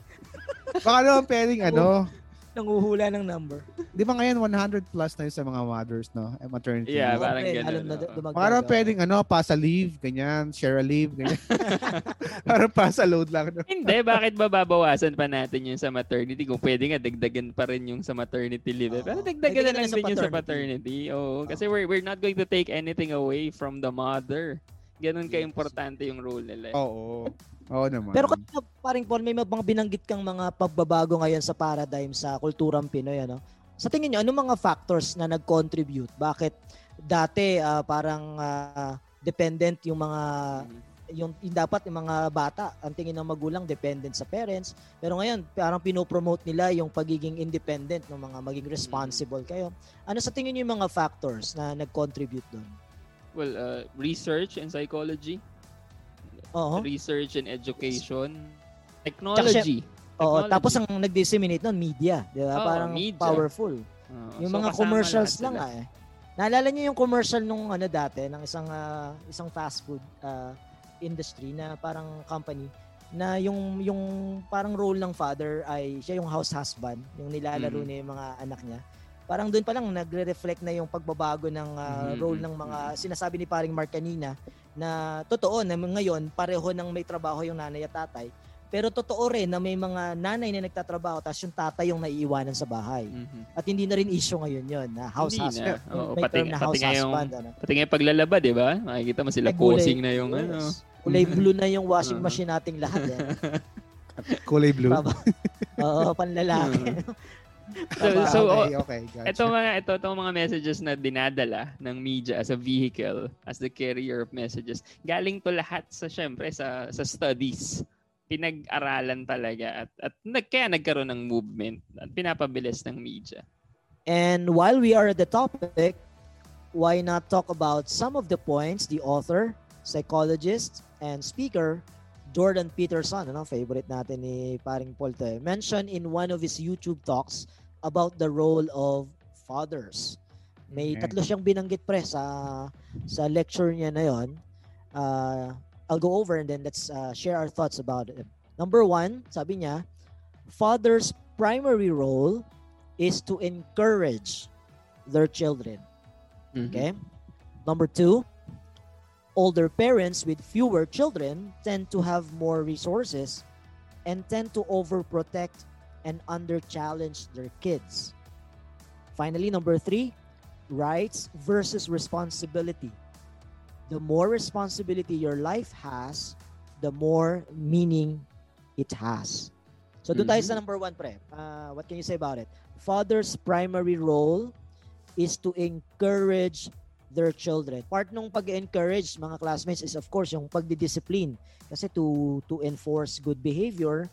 Baka naman pwedeng ano, Nanguhula ng number. di ba ngayon 100 plus na yun sa mga mothers, no? Eh, maternity Yeah, leave. parang Siyempre, ganun. alam na dumagdag. Naman pwedeng ano, pass a leave, ganyan, share a leave, ganyan. Para pass a load lang. No? Hindi, bakit ba babawasan pa natin yung sa maternity? Kung pwede nga, dagdagan pa rin yung sa maternity leave. eh. Pero dagdagan na lang din yung sa paternity. Oo, kasi we're, we're not going to take anything away from the mother. Ganun Yes. ka-importante yung role nila. eh. Oo. Oo naman. Pero kanina, paring Paul, may mga binanggit kang mga pagbabago ngayon sa paradigm sa kulturang Pinoy. Ano? Sa tingin nyo, ano mga factors na nag-contribute? Bakit dati ah, parang ah, dependent yung mga yung, yung dapat yung mga bata ang tingin ng magulang dependent sa parents pero ngayon parang pinopromote nila yung pagiging independent ng mga maging responsible kayo ano sa tingin niyo yung mga factors na nag-contribute doon Well, uh, research and psychology. Oo. Research and education. Technology. Oo, tapos ang nag-disseminate nun, media. Di ba? Oo, Parang media. powerful. Oo, yung so mga commercials lang sila. ah eh. Naalala niyo yung commercial nung ano dati, ng isang ah, isang fast food ah, industry na parang company na yung yung parang role ng father ay siya yung house husband, yung nilalaro Mhm. niya yung mga anak niya. Parang doon pa lang nagre-reflect na yung pagbabago ng ah, Mhm, role ng mga sinasabi ni paring Mark kanina na totoo na ngayon pareho ng may trabaho yung nanay at tatay. Pero totoo rin na may mga nanay na nagtatrabaho tapos yung tatay yung naiiwanan sa bahay. Mhm. At hindi na rin issue ngayon yon na house Hindi husband. na. Oo, may pati, term na pati house yung, husband. Ano. pati nga yung paglalaba, di ba? Makikita mo sila kulay- posing na yung Yes. ano. Kulay blue na yung washing Oo. machine nating lahat. Eh. Kulay blue. Oo, panlalaki. So, so okay, oh, okay. Gotcha. ito mga ito itong mga messages na dinadala ng media as a vehicle as the carrier of messages galing to lahat sa syempre sa sa studies pinag-aralan talaga at at nag, kaya nagkaroon ng movement at pinapabilis ng media And while we are at the topic, why not talk about some of the points the author, psychologist, and speaker Jordan Peterson, ano, favorite natin ni paring Paul to, mentioned in one of his YouTube talks about the role of fathers. May Okay. tatlo siyang binanggit pre sa sa lecture niya na 'yon. Uh, I'll go over and then let's uh, share our thoughts about it. Number one, sabi niya, father's primary role is to encourage their children. Okay? Number two, older parents with fewer children tend to have more resources and tend to overprotect and under-challenge their kids. Finally, number three, rights versus responsibility. The more responsibility your life has, the more meaning it has. So doon tayo sa number one, pre. Uh, what can you say about it? Father's primary role is to encourage their children. Part nung pag-encourage mga classmates is of course yung pagdidiscipline. Kasi to to enforce good behavior,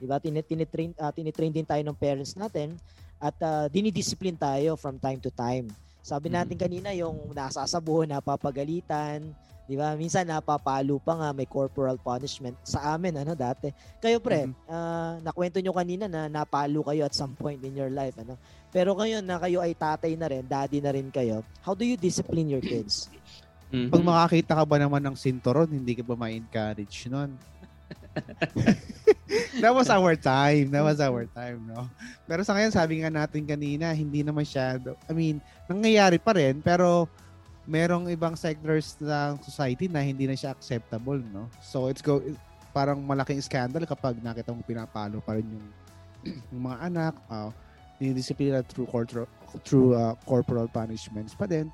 'di ba? Tin tinitrain uh, tinitrain din tayo ng parents natin at uh, dinidiscipline tayo from time to time. Sabi natin kanina yung nasasabuhan, napapagalitan, 'di ba? Minsan napapalo pa nga may corporal punishment sa amin ano dati. Kayo pre, ah, nakwento nyo kanina na napalo kayo at some point in your life ano. Pero ngayon na kayo ay tatay na rin, daddy na rin kayo, how do you discipline your kids? Mhm. Pag makakita ka ba naman ng sinturon, hindi ka ba ma-encourage nun? That was our time. That was our time, no? Pero sa ngayon, sabi nga natin kanina, hindi na masyado. I mean, nangyayari pa rin, pero merong ibang sectors ng society na hindi na siya acceptable, no? So, it's go parang malaking scandal kapag nakita mo pinapalo pa rin yung, yung mga anak, uh, dinidisiplina through, corporal, through uh, corporal punishments pa din.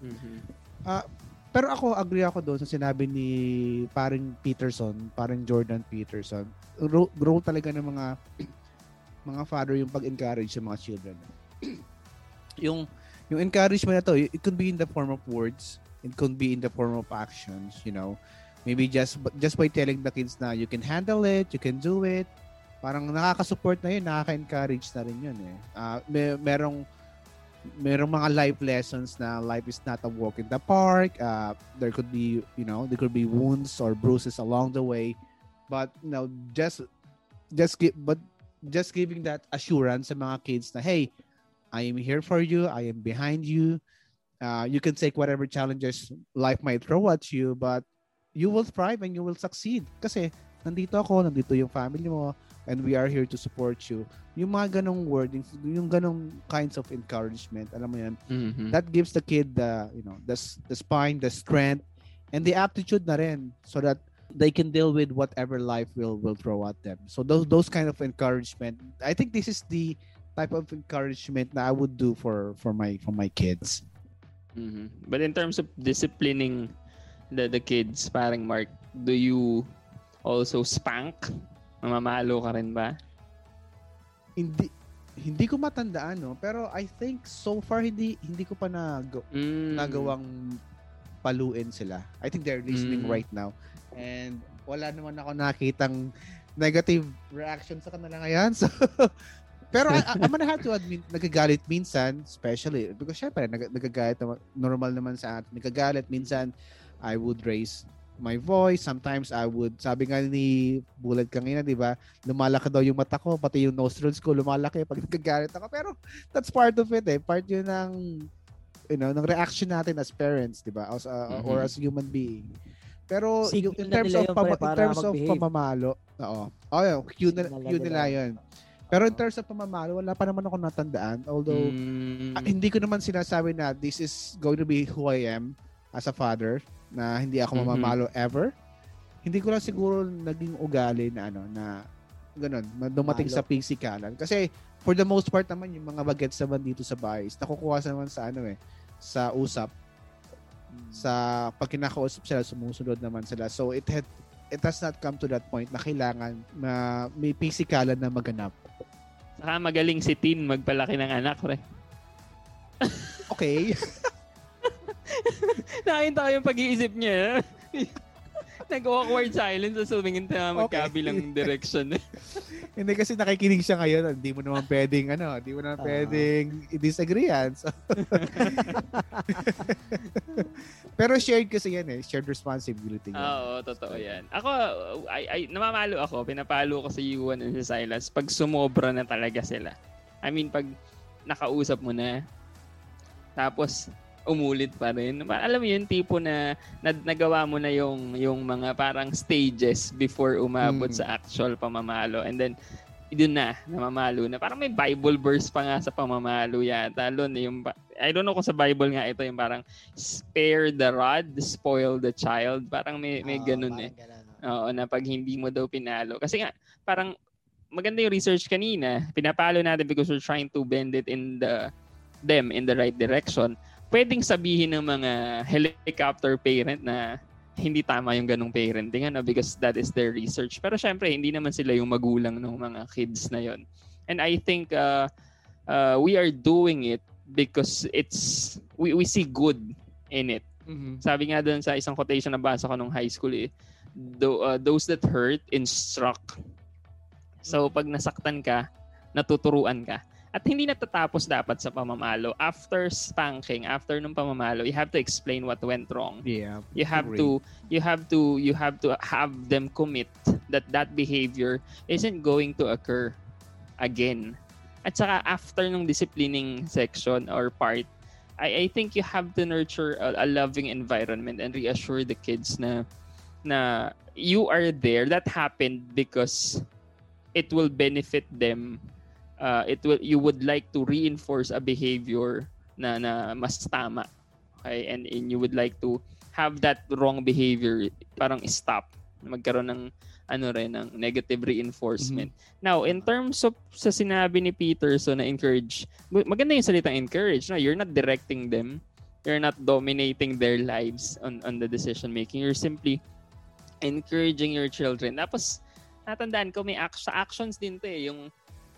Mhm. Ah, pero ako, agree ako doon sa sinabi ni paring Peterson, paring Jordan Peterson. Grow, grow talaga ng mga mga father yung pag-encourage sa mga children. yung yung encouragement na to, it could be in the form of words, it could be in the form of actions, you know. Maybe just just by telling the kids na you can handle it, you can do it. Parang nakaka-support na yun, nakaka-encourage na rin yun eh. Ah, may, merong merong mga life lessons na life is not a walk in the park. Uh, there could be, you know, there could be wounds or bruises along the way. But, you know, just, just give, but just giving that assurance sa mga kids na, hey, I am here for you. I am behind you. Uh, you can take whatever challenges life might throw at you, but you will thrive and you will succeed. Kasi, nandito ako, nandito yung family mo, and we are here to support you. Yung mga ganong wordings, yung ganong kinds of encouragement, alam mo yan, Mhm. that gives the kid the, you know, the, the spine, the strength, and the aptitude na rin so that they can deal with whatever life will will throw at them. So those those kind of encouragement, I think this is the type of encouragement that I would do for for my for my kids. Mhm. But in terms of disciplining the the kids, parang Mark, do you also spank? Mamamalo ka rin ba? Hindi hindi ko matandaan no, pero I think so far hindi hindi ko pa nag Mm. nagawang paluin sila. I think they're listening Mm. right now. And wala naman ako nakitang negative reaction sa kanila ngayon. So, pero I, I'm gonna have to admit, nagagalit minsan, especially, because syempre, nag, nagagalit normal naman sa atin. Nagagalit minsan, I would raise my voice. Sometimes I would, sabi nga ni Bullet kanina, di ba? Lumalaki daw yung mata ko, pati yung nostrils ko lumalaki pag nagagalit ako. Pero that's part of it eh. Part yun ng you know, ng reaction natin as parents, 'di ba? As uh, or Mhm. as human being. Pero Signal yung, in terms of pama- in terms of pamamalo, oo. Oh, yun, cue na, cue nila. 'yun. Pero in terms of pamamalo, wala pa naman ako natandaan. Although Mm. ah, hindi ko naman sinasabi na this is going to be who I am as a father na hindi ako Mhm. mamamalo ever. Hindi ko lang siguro naging ugali na ano na ganun, dumating Malo. sa physikalan. Kasi for the most part naman yung mga bagets naman dito sa bahay, is nakukuha sa naman sa ano eh, sa usap. Sa pag kinakausap sila, sumusunod naman sila. So it had it has not come to that point na kailangan na may physikalan na maganap. Saka magaling si Tin magpalaki ng anak, pre. Okay. Nakita ko yung pag-iisip niya. Nag-awkward silence sa sumingin na magkabilang direction. Hindi kasi nakikinig siya ngayon, hindi mo naman pwedeng ano, hindi mo naman pwedeng i-disagree yan. So, Pero shared kasi yan eh, shared responsibility. yan. Oo, totoo yan. Ako, ay, ay, namamalo ako. Pinapalo ko sa Yuan and sa Silas pag sumobra na talaga sila. I mean, pag nakausap mo na, tapos umulit pa rin. Alam mo yun, tipo na, na nagawa mo na yung, yung mga parang stages before umabot Mm. sa actual pamamalo. And then, yun na, namamalo na. Parang may Bible verse pa nga sa pamamalo yata. Lon, yung, I don't know kung sa Bible nga ito, yung parang spare the rod, spoil the child. Parang may, may Oo, ganun eh. Oo, na pag hindi mo daw pinalo. Kasi nga, parang maganda yung research kanina. Pinapalo natin because we're trying to bend it in the them in the right direction. Pwedeng sabihin ng mga helicopter parent na hindi tama yung ganong parenting ano because that is their research. Pero syempre, hindi naman sila yung magulang ng mga kids na yon. And I think uh, uh, we are doing it because it's we, we see good in it. Mm-hmm. Sabi nga doon sa isang quotation na basa ko nung high school eh, "Tho- uh, those that hurt instruct. So pag nasaktan ka, natuturuan ka. At hindi natatapos dapat sa pamamalo. After spanking, after nung pamamalo, you have to explain what went wrong. Yeah. You have agree. to you have to you have to have them commit that that behavior isn't going to occur again. At saka after nung disciplining section or part, I I think you have to nurture a, a loving environment and reassure the kids na na you are there. That happened because it will benefit them. Uh, it will you would like to reinforce a behavior na na mas tama. Okay? And, and you would like to have that wrong behavior parang stop. Magkaroon ng ano rin ng negative reinforcement. Now, in terms of sa sinabi ni Peterson na encourage, ma- maganda yung salitang encourage. No? You're not directing them. You're not dominating their lives on, on the decision making. You're simply encouraging your children. Tapos, natandaan ko may act- sa actions din to eh. Yung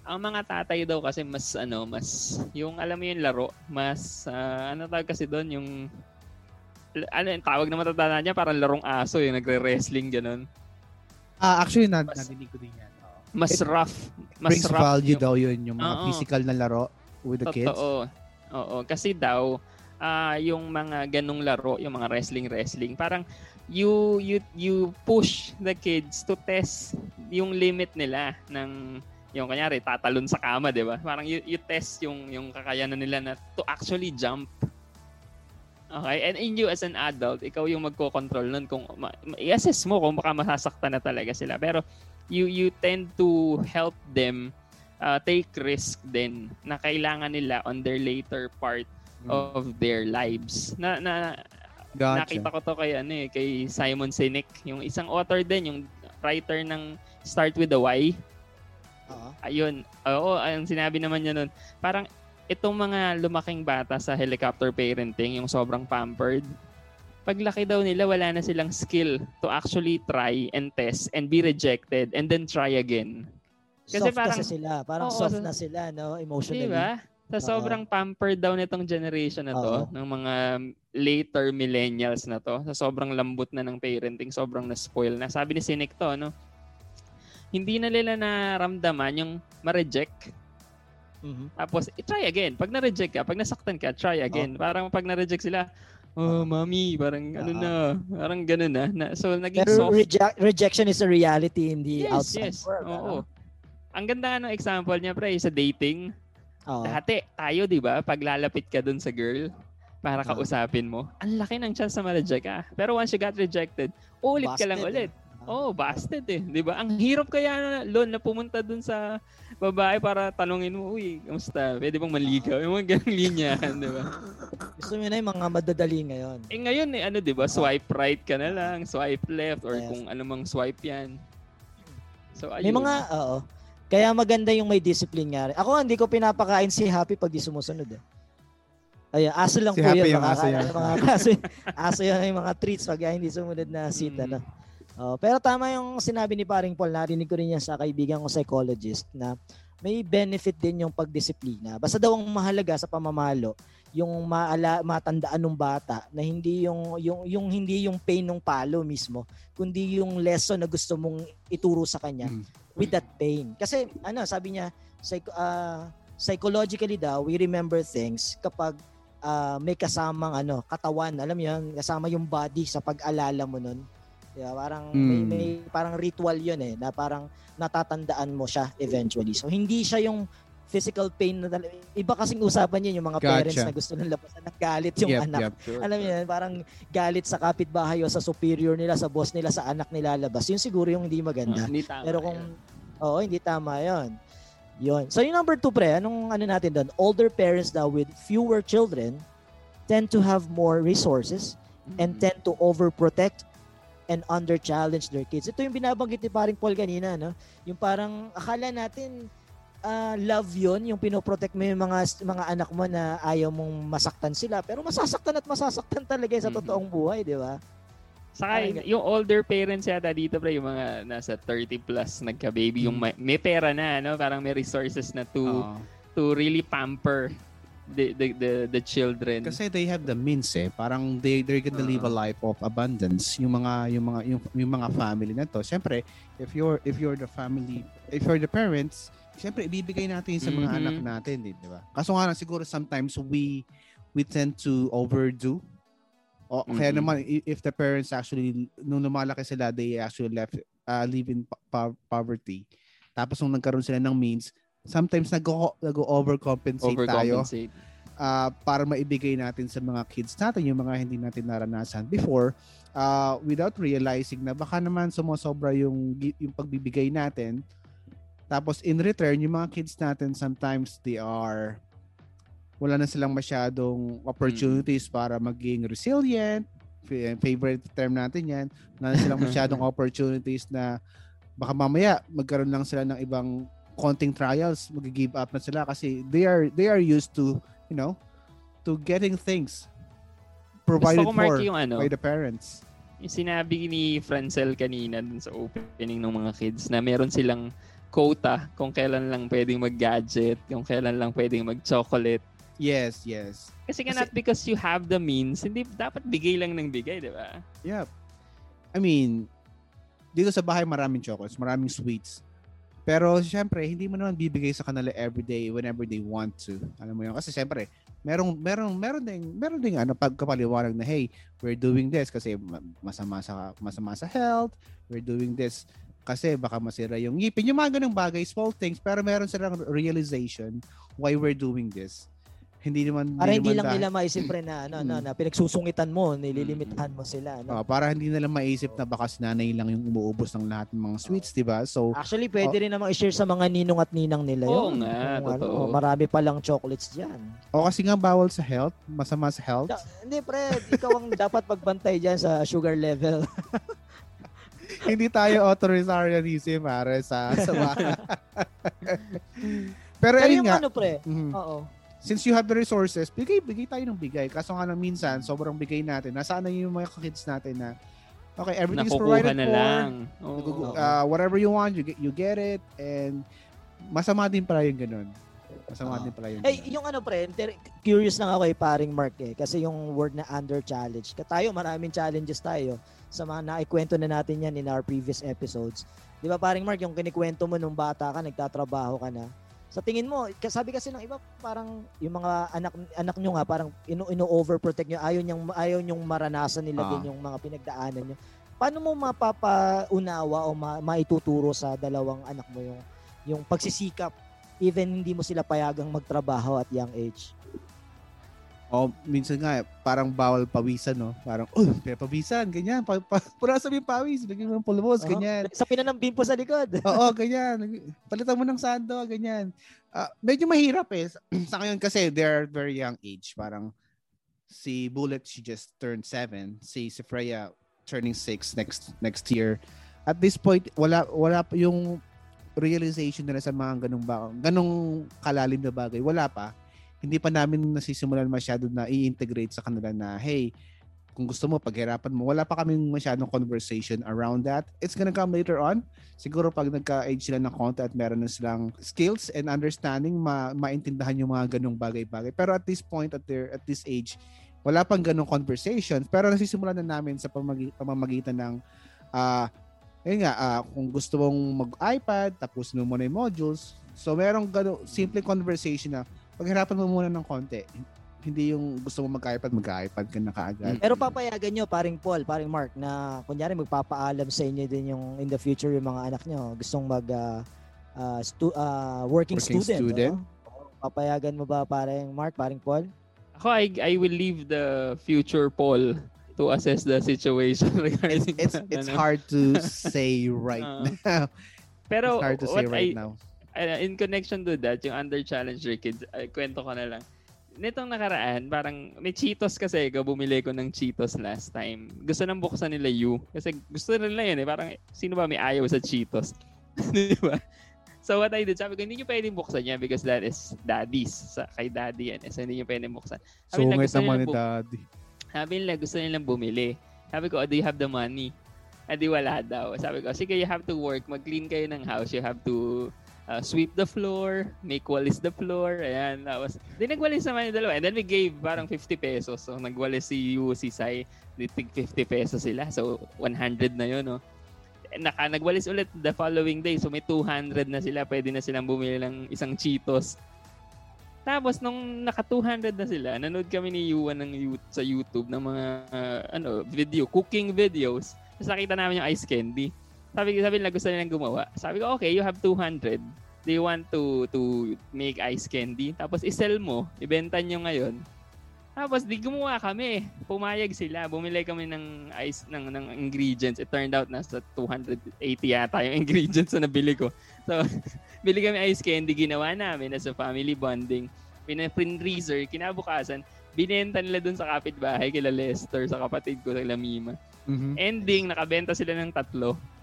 ang mga tatay daw kasi mas ano, mas yung alam mo yung laro, mas ah, ano tawag kasi doon yung ano yung tawag na matatanda niya parang larong aso yung nagre-wrestling ganun. Ah, actually, na, nadinig ko din yan. Oo. Mas It rough, mas brings rough value yung- daw yun, yung mga Oo. physical na laro with the kids. Totoo. Oo, kasi daw ah yung mga ganong laro, yung mga wrestling wrestling, parang you you you push the kids to test yung limit nila ng yung kanyari tatalon sa kama, 'di ba? Parang you, you test yung yung kakayanan nila na to actually jump. Okay? And in you as an adult, ikaw yung magko-control nun kung ma- i-assess mo kung baka masasaktan na talaga sila. Pero you you tend to help them uh, take risk din na kailangan nila on their later part of their lives. Na na Gotcha. nakita ko to kay ano eh, kay Simon Sinek, yung isang author din, yung writer ng Start with the Why. Ayun. Oo, ang sinabi naman niya nun, parang itong mga lumaking bata sa helicopter parenting, yung sobrang pampered, paglaki daw nila, wala na silang skill to actually try and test and be rejected and then try again. Kasi soft kasi sila. Parang Oo, soft na sila, no? Emotionally. Di ba? Sa Oo. sobrang pampered daw nitong generation na to, Oo. ng mga later millennials na to, sa sobrang lambot na ng parenting, sobrang na-spoil na. Sabi ni Sinek to, no? Hindi na nila naramdaman yung ma-reject. Mhm. Tapos, i-try again. Pag na-reject ka, pag nasaktan ka, try again. Parang pag na-reject sila, oh, mami, parang ano na, parang ganun na. na so, naging Pero soft. reje- rejection is a reality in the Yes, outside yes. world. Oo. ano? Ang ganda nga ng example niya, pre, sa dating. Oo. Dati, tayo, di ba, pag lalapit ka dun sa girl, para kausapin mo, ang laki ng chance na ma-reject ka. Pero once you got rejected, ulit ka lang Busted, ulit. Oh, busted eh. Di ba? Ang hirap kaya na, Lon, na pumunta dun sa babae para tanungin mo, uy, kamusta? Pwede bang manligaw? Yung mga ganong linyahan, di ba? Gusto mo na yung mga madadali ngayon. Eh ngayon, eh, ano, di ba? Swipe right ka na lang, swipe left, or Yes. kung ano mang swipe yan. So, ayun. May mga, oo. Kaya maganda yung may discipline nga rin. Ako hindi ko pinapakain si Happy pag di sumusunod eh. Ayun, aso lang Si po Happy yun. yung aso makakain yan. Mga aso, aso yan yung mga treats pag hindi sumunod na seat. Mm. Ano. Oh, pero tama yung sinabi ni paring Paul, narinig ko rin yan sa kaibigan ko psychologist na may benefit din yung pagdisiplina. Basta daw ang mahalaga sa pamamalo, yung maala, matandaan ng bata na hindi yung yung yung hindi yung pain ng palo mismo, kundi yung lesson na gusto mong ituro sa kanya with that pain. Kasi ano, sabi niya, psych, ah, psychologically daw, we remember things kapag ah, may kasamang ano, katawan, alam mo yun, kasama yung body sa pag-alala mo nun. Yeah, parang may, Mm. may parang ritual 'yun eh na parang natatandaan mo siya eventually. So hindi siya yung physical pain na tal- iba kasing usapan yun yung mga parents Gotcha. na gusto nang labasan ng galit yung Yep, anak. yep. Sure. Alam mo yun, parang galit sa kapitbahay o sa superior nila, sa boss nila, sa anak nilalabas. Yun siguro yung hindi maganda. Ah, hindi tama Pero kung Oo, hindi tama 'yon. 'Yon. So yung number two pre, anong ano natin doon? Older parents daw with fewer children tend to have more resources and tend to overprotect and under-challenge their kids. Ito yung binabanggit ni paring Paul kanina, no? Yung parang akala natin ah, love yon yung pinoprotect mo yung mga mga anak mo na ayaw mong masaktan sila pero masasaktan at masasaktan talaga sa totoong buhay di ba Saka yung, yung older parents yata dito, pre, yung mga nasa 30 plus nagka-baby, yung may, may pera na, no? Parang may resources na to Oo. to really pamper the the the, the children. Kasi they have the means eh. Parang they they're gonna live a life of abundance. Yung mga yung mga yung, yung mga family na to. Syempre, if you're if you're the family, if you're the parents, syempre ibibigay natin sa mga Mhm. anak natin, din, di ba? Kaso nga lang siguro sometimes we we tend to overdo. O kaya Mhm. naman if the parents actually nung lumalaki sila, they actually left uh, live in po- poverty. Tapos nung nagkaroon sila ng means, sometimes nag-o- nag-overcompensate tayo Overcompensate. uh, para maibigay natin sa mga kids natin yung mga hindi natin naranasan before uh, without realizing na baka naman sumosobra yung yung pagbibigay natin. Tapos in return yung mga kids natin sometimes they are wala na silang masyadong opportunities para maging resilient. Fa- favorite term natin yan. Wala na silang masyadong opportunities na baka mamaya magkaroon lang sila ng ibang konting trials mag-give up na sila kasi they are they are used to you know to getting things provided Gusto ko, Mark, for yung ano, by the parents Yung sinabi ni Francel kanina dun sa opening ng mga kids na meron silang quota kung kailan lang pwedeng mag-gadget, kung kailan lang pwedeng mag-chocolate. yes yes Kasi nga not because you have the means, hindi dapat bigay lang ng bigay, di ba? Yep. I mean, dito sa bahay maraming chocolates, maraming sweets. Pero syempre, hindi mo naman bibigay sa kanila every day whenever they want to. Alam mo yun? Kasi syempre, merong merong meron ding meron ding ano pagkapaliwanag na hey, we're doing this kasi ma- masama sa masama sa health. We're doing this kasi baka masira yung ngipin. Yung mga ganung bagay, small things, pero meron silang realization why we're doing this. Hindi naman Para hindi naman lang dahil- nila maisip pre na, ano, ano, na pinagsusungitan mo, nililimitahan mo sila. No? Oh, para hindi nila maisip na baka si nanay lang yung umuubos ng lahat ng mga sweets, di ba? So, Actually, pwede rin namang i-share sa mga ninong at ninang nila Oo yun. nga, Kung ano, totoo. marami palang chocolates dyan. o kasi nga bawal sa health, masama sa health. Da- hindi, pre, ikaw ang dapat pagbantay dyan sa sugar level. hindi tayo authoritarianism, pare, sa sa bahay. Pero, Pero ayun yung nga, ano, pre, mhm. oo. Since you have the resources, bigay, bigay tayo ng bigay. Kaso nga lang minsan, sobrang bigay natin. Nasaan na yung mga kids natin na, okay, everything is provided na for. lang. Oo. Nagugu- uh, whatever you want, you get, you get it. And masama din pala yung ganun. Masama Oo. din pala yung Eh, yung ano, pre, curious lang ako kay paring Mark eh. Kasi yung word na under challenge. Tayo, maraming challenges tayo. Sa mga naikwento na natin yan in our previous episodes. Di ba, paring Mark, yung kinikwento mo nung bata ka, nagtatrabaho ka na. Sa tingin mo, sabi kasi ng iba, parang yung mga anak anak nyo nga, parang ino, ino-overprotect nyo. Ayaw, niyang, ayaw nyong maranasan nila Ah. din yung mga pinagdaanan nyo. Paano mo mapapaunawa o ma- maituturo sa dalawang anak mo yung, yung pagsisikap even hindi mo sila payagang magtrabaho at young age? O minsan nga, parang bawal pawisan, no? Parang, oh, pawisan, ganyan. Pa, pa, mo yung pawis, lagyan mo ng pulbos, Oo. ganyan. Sa pinanambing po sa likod. Oo, ganyan. Palitan mo ng sando, ganyan. Ah, medyo mahirap eh. Sa- ngayon kasi, they're very young age. Parang si Bullet, she just turned seven. Si, si Freya, turning six next next year. At this point, wala wala yung realization nila sa mga ganung ba ganung kalalim na bagay. Wala pa. Hindi pa namin nasisimulan masyado na i-integrate sa kanila na, hey, kung gusto mo, paghirapan mo. Wala pa kaming masyadong conversation around that. It's gonna come later on. Siguro pag nagka-age sila ng konti at meron na silang skills and understanding, ma maintindahan yung mga ganong bagay-bagay. Pero at this point, at their at this age, wala pang ganong conversation. Pero nasisimulan na namin sa pamagi- pamamagitan ng ah yun nga, ah, kung gusto mong mag-iPad, tapos mo muna yung modules. So, merong gano, simple conversation na paghirapan mo muna ng konti. Hindi yung gusto mo mag-iPad, mag-iPad ka na kaagad. Pero papayagan nyo, paring Paul, paring Mark, na kunyari magpapaalam sa inyo din yung in the future yung mga anak nyo, gustong mag ah, ah, stu- ah, working, Working student. student. oo? Papayagan mo ba paring Mark, paring Paul? Ako, I, I will leave the future Paul to assess the situation regarding It's that, it's ano. hard to say right Ah. now. Pero it's hard to say what right I- now. In connection to that, yung under challenger kids, uh, kwento ko na lang. Nitong nakaraan, parang may Cheetos kasi, ikaw bumili ko ng Cheetos last time. Gusto nang buksan nila you. Kasi gusto nila yun eh. Parang, sino ba may ayaw sa Cheetos? Di ba? So what I did, sabi ko, hindi nyo pwedeng buksan yan because that is daddy's. Sa, kay daddy yan. eh. So hindi nyo pwedeng buksan. Sabi Sungit gusto naman ni daddy. sabi nila, gusto nilang bumili. Sabi ko, oh, do you have the money? Ah, di wala daw. Sabi ko, sige, you have to work. Mag-clean kayo ng house. You have to uh, sweep the floor, make walis the floor. Ayan. Tapos, di nagwalis naman yung dalawa. And then we gave parang 50 pesos. So, nagwalis si Yu, si Sai. Di tig 50 pesos sila. So, 100 na yun, no? Naka, nagwalis ulit the following day. So, may 200 na sila. Pwede na silang bumili ng isang Cheetos. Tapos nung naka 200 na sila, nanood kami ni Yuan ng sa YouTube ng mga uh, ano, video, cooking videos. Tapos nakita namin yung ice candy. Sabi sabi nila gusto nilang gumawa. Sabi ko, okay, you have 200. Do you want to to make ice candy? Tapos i-sell mo, ibenta nyo ngayon. Tapos di gumawa kami. Pumayag sila. Bumili kami ng ice ng ng ingredients. It turned out nasa 280 yata yung ingredients na nabili ko. So, bili kami ice candy, ginawa namin as a family bonding. Pina-freezer, kinabukasan, binenta nila dun sa kapitbahay kila Lester, sa kapatid ko, kila Mima. Mhm. Ending, nakabenta sila ng tatlo.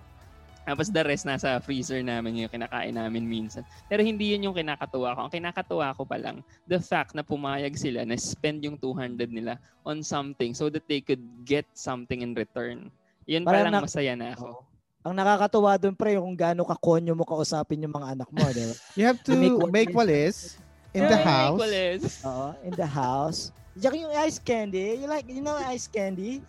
Tapos the rest nasa freezer namin yung kinakain namin minsan. Pero hindi yun yung kinakatuwa ko. Ang kinakatuwa ko pa lang, the fact na pumayag sila na spend yung 200 nila on something so that they could get something in return. Yun pa Parang lang na- masaya na ako. Ang nakakatuwa doon pre, yung gaano kakonyo mo kausapin yung mga anak mo, di ba? You have to make walis in the house. Oo, in the house. Diyan yung ice candy. You like, you know ice candy?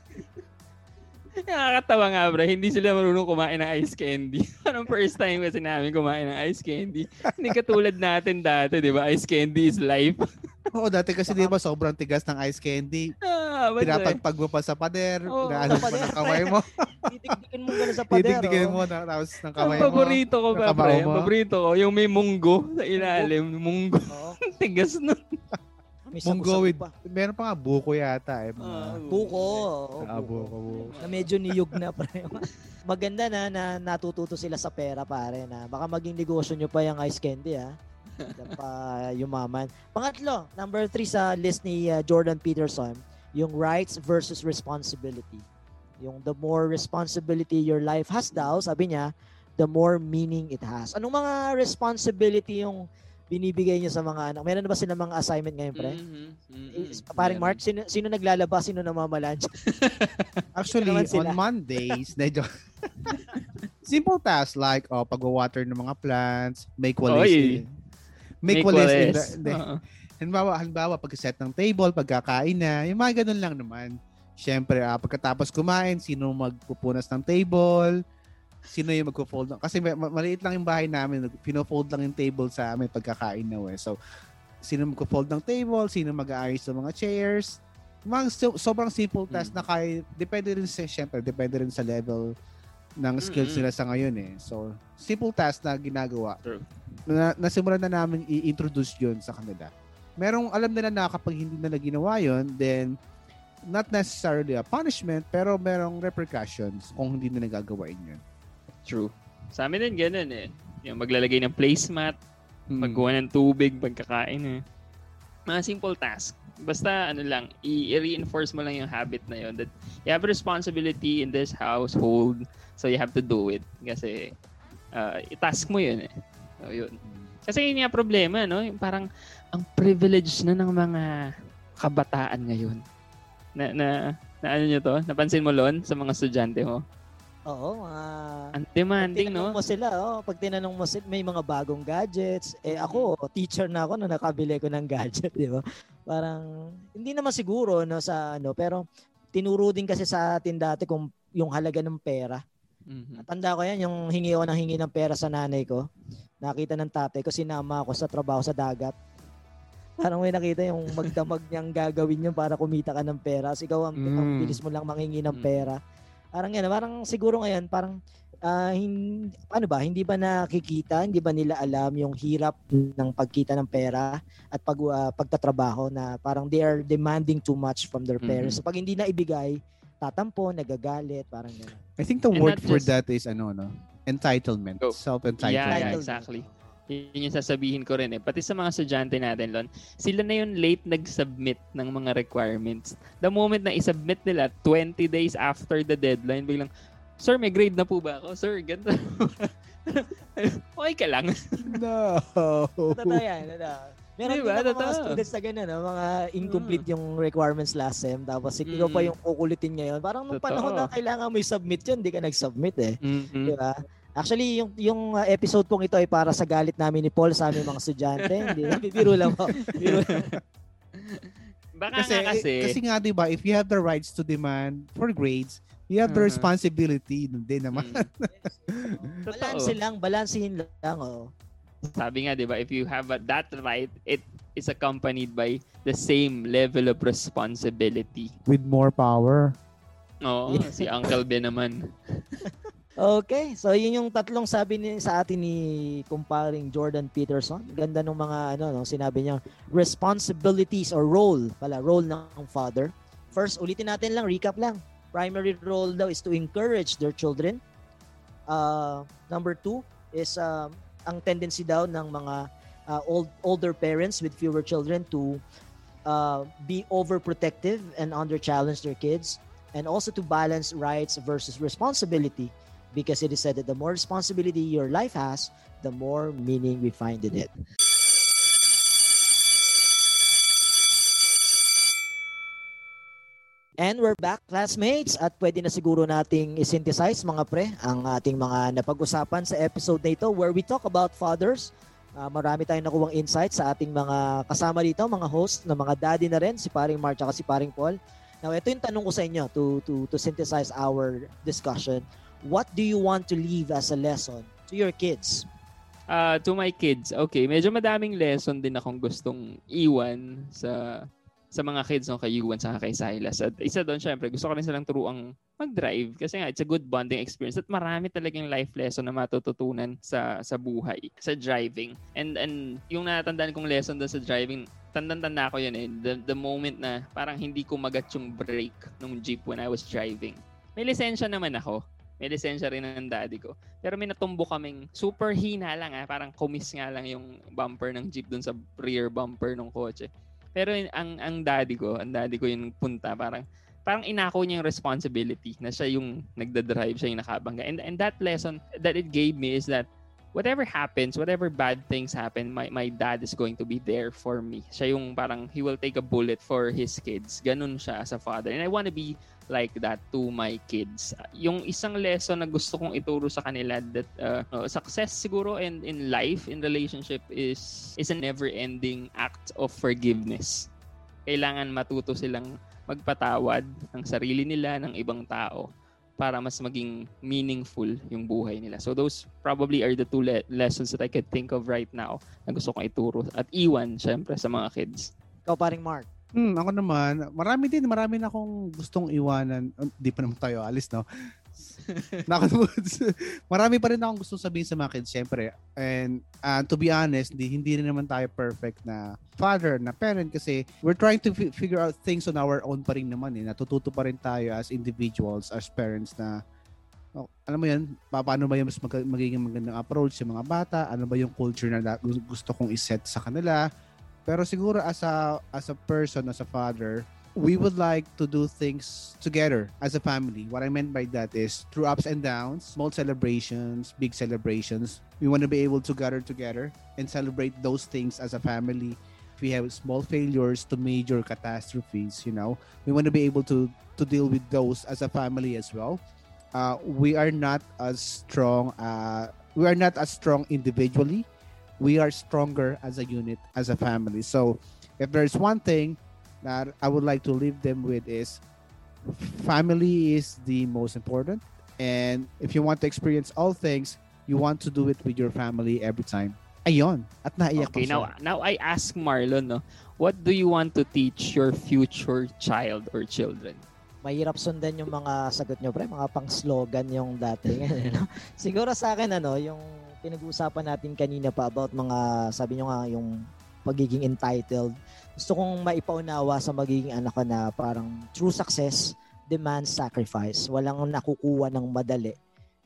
Nakakatawa nga, bro. Hindi sila marunong kumain ng ice candy. Parang first time kasi namin kumain ng ice candy. Hindi katulad natin dati, di ba? Ice candy is life. Oo, dati kasi di ba sobrang tigas ng ice candy. Ah, Pinapagpag mo pa sa pader. Oo, inaano sa pa ng kamay mo. Titigdikin mo gano'n sa pader. Titigdikin oh. mo na tapos ng kamay mo. paborito ko kamao pre. Paborito ko, yung may munggo sa ilalim. Munggo. Tigas nun. May Munggo with, pa. meron pa nga buko yata eh. Mga, Buko. oo, Ah, buko, buko. Na medyo niyog na pre. Maganda na na natututo sila sa pera pare na baka maging negosyo nyo pa yung ice candy ha. Yan pa yumaman. Pangatlo, number three sa list ni uh, Jordan Peterson, yung rights versus responsibility. Yung the more responsibility your life has daw, sabi niya, the more meaning it has. Anong mga responsibility yung binibigay niyo sa mga anak? Meron na ba sila mga assignment ngayon, pre? Mm-hmm. Eh, Paring Mark, sino, sino naglalaba, sino namamalan? Actually, on Mondays, medyo simple tasks like oh, pag-water ng mga plants, make walis. Make, Make walis. in the- Oo. Halimbawa, halimbawa, pag-set ng table, pagkakain na, yung mga ganun lang naman. Siyempre, ah, pagkatapos kumain, sino magpupunas ng table, sino yung magpo-fold. ng- Kasi ma- ma- maliit lang yung bahay namin, pino-fold lang yung table sa amin pagkakain na. Eh. So, sino magpo-fold ng table, sino mag-aayos ng mga chairs. Mga so- sobrang simple task na kaya, depende rin sa, syempre, depende rin sa level ng skills Mm-mm. nila sa ngayon eh. So, simple task na ginagawa. True. Na, nasimulan na namin i-introduce yun sa kanila. Merong alam nila na kapag hindi nila ginawa yun, then not necessarily a punishment, pero merong repercussions kung hindi nila gagawain yun. True. Sa amin din ganun eh. Yung maglalagay ng placemat, Hmm. pagkuha ng tubig, pagkakain eh. Mga simple task. Basta ano lang, i-reinforce mo lang yung habit na yun that you have a responsibility in this household so you have to do it. Kasi uh, i-task mo yun eh. So, yun. Kasi yun yung problema, no? Yung parang ang privilege na ng mga kabataan ngayon. Na, na, na ano nyo to? Napansin mo, Lon, sa mga estudyante mo? Oo, mga... Ang demanding, no? mo sila, oh, pag tinanong mo sila, may mga bagong gadgets. Eh ako, teacher na ako na nakabili ko ng gadget, di ba? Parang, hindi naman siguro, no, sa ano, pero tinuro din kasi sa atin dati kung yung halaga ng pera. Mhm. Tanda ko yan, yung hingi ako ng hingi ng pera sa nanay ko. Nakita ng tatay ko, sinama ako sa trabaho sa dagat. Parang may nakita yung magdamag niyang gagawin yun para kumita ka ng pera. Kasi ikaw, ang, ang Mm. bilis mo lang mangingi ng pera. Parang yan, parang siguro ngayon, parang ah, hin- ano ba, hindi ba nakikita, hindi ba nila alam yung hirap ng pagkita ng pera at pag, ah, pagtatrabaho na parang they are demanding too much from their parents. Mhm. So pag hindi na ibigay, tatampo, nagagalit, parang gano'n. I think the And word not for just- that is ano, no? Entitlement. Self-entitlement. Yeah, yeah, exactly. Yun yung sasabihin ko rin eh. Pati sa mga estudyante natin, Lon, sila na yung late nag-submit ng mga requirements. The moment na isubmit nila, 20 days after the deadline, biglang, Sir, may grade na po ba ako? Sir, ganito. okay ka lang. no. Totoo yan. Meron Diba? din mga students na ganun, no? mga incomplete yung requirements last sem. Tapos ikaw pa Mm. yung kukulitin ngayon. Parang nung Totoo. panahon na kailangan mo i-submit yun, hindi ka nag-submit eh. Mhm. Di ba? Actually, yung yung uh, episode pong ito ay para sa galit namin ni Paul sa aming mga estudyante. Hindi, biro lang po. Biro lang. Baka Kasi, nga kasi. kasi nga, di ba, if you have the rights to demand for grades, you have the Mhm. responsibility din naman. Balanse lang, balansehin lang. Oh. Sabi nga, di ba, if you have a, that right, it is accompanied by the same level of responsibility. With more power. Oo, si Uncle Ben naman. Okay, so yun yung tatlong sabi ni sa atin ni kumparing Jordan Peterson. Ganda ng mga ano no, sinabi niya responsibilities or role pala role ng father. First, ulitin natin lang, recap lang. Primary role daw is to encourage their children. Uh, number two is um, ang tendency daw ng mga uh, old older parents with fewer children to uh, be overprotective and under challenge their kids and also to balance rights versus responsibility because it is said that the more responsibility your life has, the more meaning we find in it. And we're back, classmates, at pwede na siguro nating i-synthesize mga pre ang ating mga napag-usapan sa episode na ito where we talk about fathers. Ah, marami tayong nakuwang insights sa ating mga kasama dito, mga host na mga daddy na rin, si paring Mark at si paring Paul. Now, ito yung tanong ko sa inyo to, to, to synthesize our discussion. What do you want to leave as a lesson to your kids? Ah, to my kids, okay, medyo madaming lesson din akong gustong iwan sa sa mga kids no, kay Yuan sa kay Silas. At isa doon, syempre, gusto ko rin silang turuang mag-drive kasi nga, it's a good bonding experience at marami talagang life lesson na matututunan sa sa buhay, sa driving. And and yung natandaan kong lesson doon sa driving, tandang-tanda ko yun eh, the, the moment na parang hindi ko magat yung brake nung jeep when I was driving. May lisensya naman ako. May lisensya rin ng daddy ko. Pero may natumbo kaming super hina lang ah. Parang kumis nga lang yung bumper ng jeep dun sa rear bumper ng kotse. Pero ang ang daddy ko, ang daddy ko yung punta, parang parang inako niya yung responsibility na siya yung nagda-drive, siya yung nakabangga. And and that lesson that it gave me is that whatever happens, whatever bad things happen, my my dad is going to be there for me. Siya yung parang he will take a bullet for his kids. Ganun siya as a father. And I want to be like that to my kids. Yung isang lesson na gusto kong ituro sa kanila that uh, success siguro and in life, in relationship is is a never-ending act of forgiveness. Kailangan matuto silang magpatawad ng sarili nila, ng ibang tao para mas maging meaningful yung buhay nila. So those probably are the two le- lessons that I could think of right now na gusto kong ituro at iwan syempre sa mga kids. Ikaw paring Mark. Hmm, ako naman, marami din, marami na akong gustong iwanan. Hindi pa naman tayo alis, no? Marami pa rin akong gustong sabihin sa mga kids, syempre. And uh, to be honest, hindi, hindi rin naman tayo perfect na father, na parent kasi we're trying to fi- figure out things on our own pa rin naman eh. Natututo pa rin tayo as individuals, as parents na oh, alam mo yan, pa- paano ba yung mas mag- magiging magandang approach sa mga bata? Ano ba yung culture na gusto kong iset sa kanila? Pero siguro as a as a person, as a father, we would like to do things together as a family. What I meant by that is through ups and downs, small celebrations, big celebrations. We want to be able to gather together and celebrate those things as a family. If we have small failures to major catastrophes, you know, we want to be able to to deal with those as a family as well. Uh, we are not as strong. Uh, we are not as strong individually. We are stronger as a unit, as a family. So, if there's one thing that I would like to leave them with is family is the most important. And if you want to experience all things, you want to do it with your family every time. Ayon. At naiyak Okay, ko now now I ask Marlon, no, what do you want to teach your future child or children? Mahirap sundan yung mga sagot nyo, pre. Mga pang-slogan yung dating. ano? Siguro sa akin, ano, yung pinag-uusapan natin kanina pa about mga, sabi nyo nga, yung pagiging entitled. Gusto kong maipaunawa sa magiging anak ko na parang true success demands sacrifice. Walang nakukuha ng madali.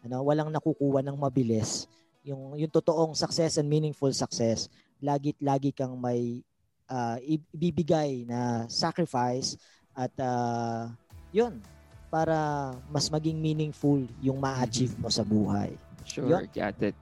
Ano, walang nakukuha ng mabilis. Yung yung totoong success and meaningful success, lagi lagi kang may ah, ibibigay na sacrifice at ah, yun para mas maging meaningful yung ma-achieve mo sa buhay. Sure, Yun. got it.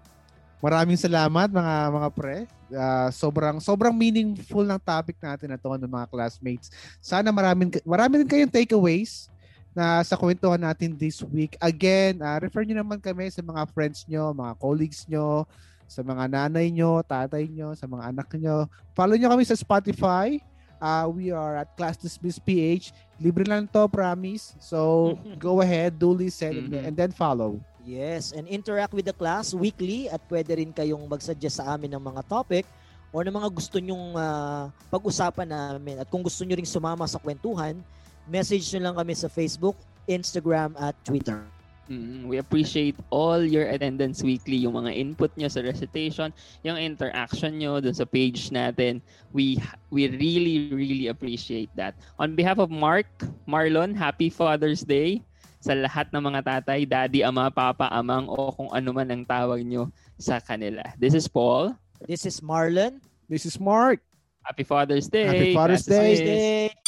Maraming salamat mga mga pre. Uh, sobrang sobrang meaningful ng topic natin na to ng mga classmates. Sana maraming marami din kayong takeaways na sa kwentuhan natin this week. Again, uh, refer niyo naman kami sa mga friends nyo, mga colleagues nyo, sa mga nanay nyo, tatay nyo, sa mga anak nyo. Follow nyo kami sa Spotify. Uh, we are at Class Dismiss PH. Libre lang to, promise. So, go ahead, do listen, mm-hmm. and then follow. Yes, and interact with the class weekly at pwede rin kayong mag-suggest sa amin ng mga topic or ng mga gusto nyong uh, pag-usapan namin. At kung gusto nyo ring sumama sa kwentuhan, message nyo lang kami sa Facebook, Instagram, at Twitter. Mm, we appreciate all your attendance weekly, yung mga input nyo sa recitation, yung interaction nyo dun sa page natin. We we really, really appreciate that. On behalf of Mark, Marlon, Happy Father's Day sa lahat ng mga tatay, daddy, ama, papa, amang, o kung ano man ang tawag nyo sa kanila. This is Paul. This is Marlon. This is Mark. Happy Father's Day. Happy Father's Day. Day.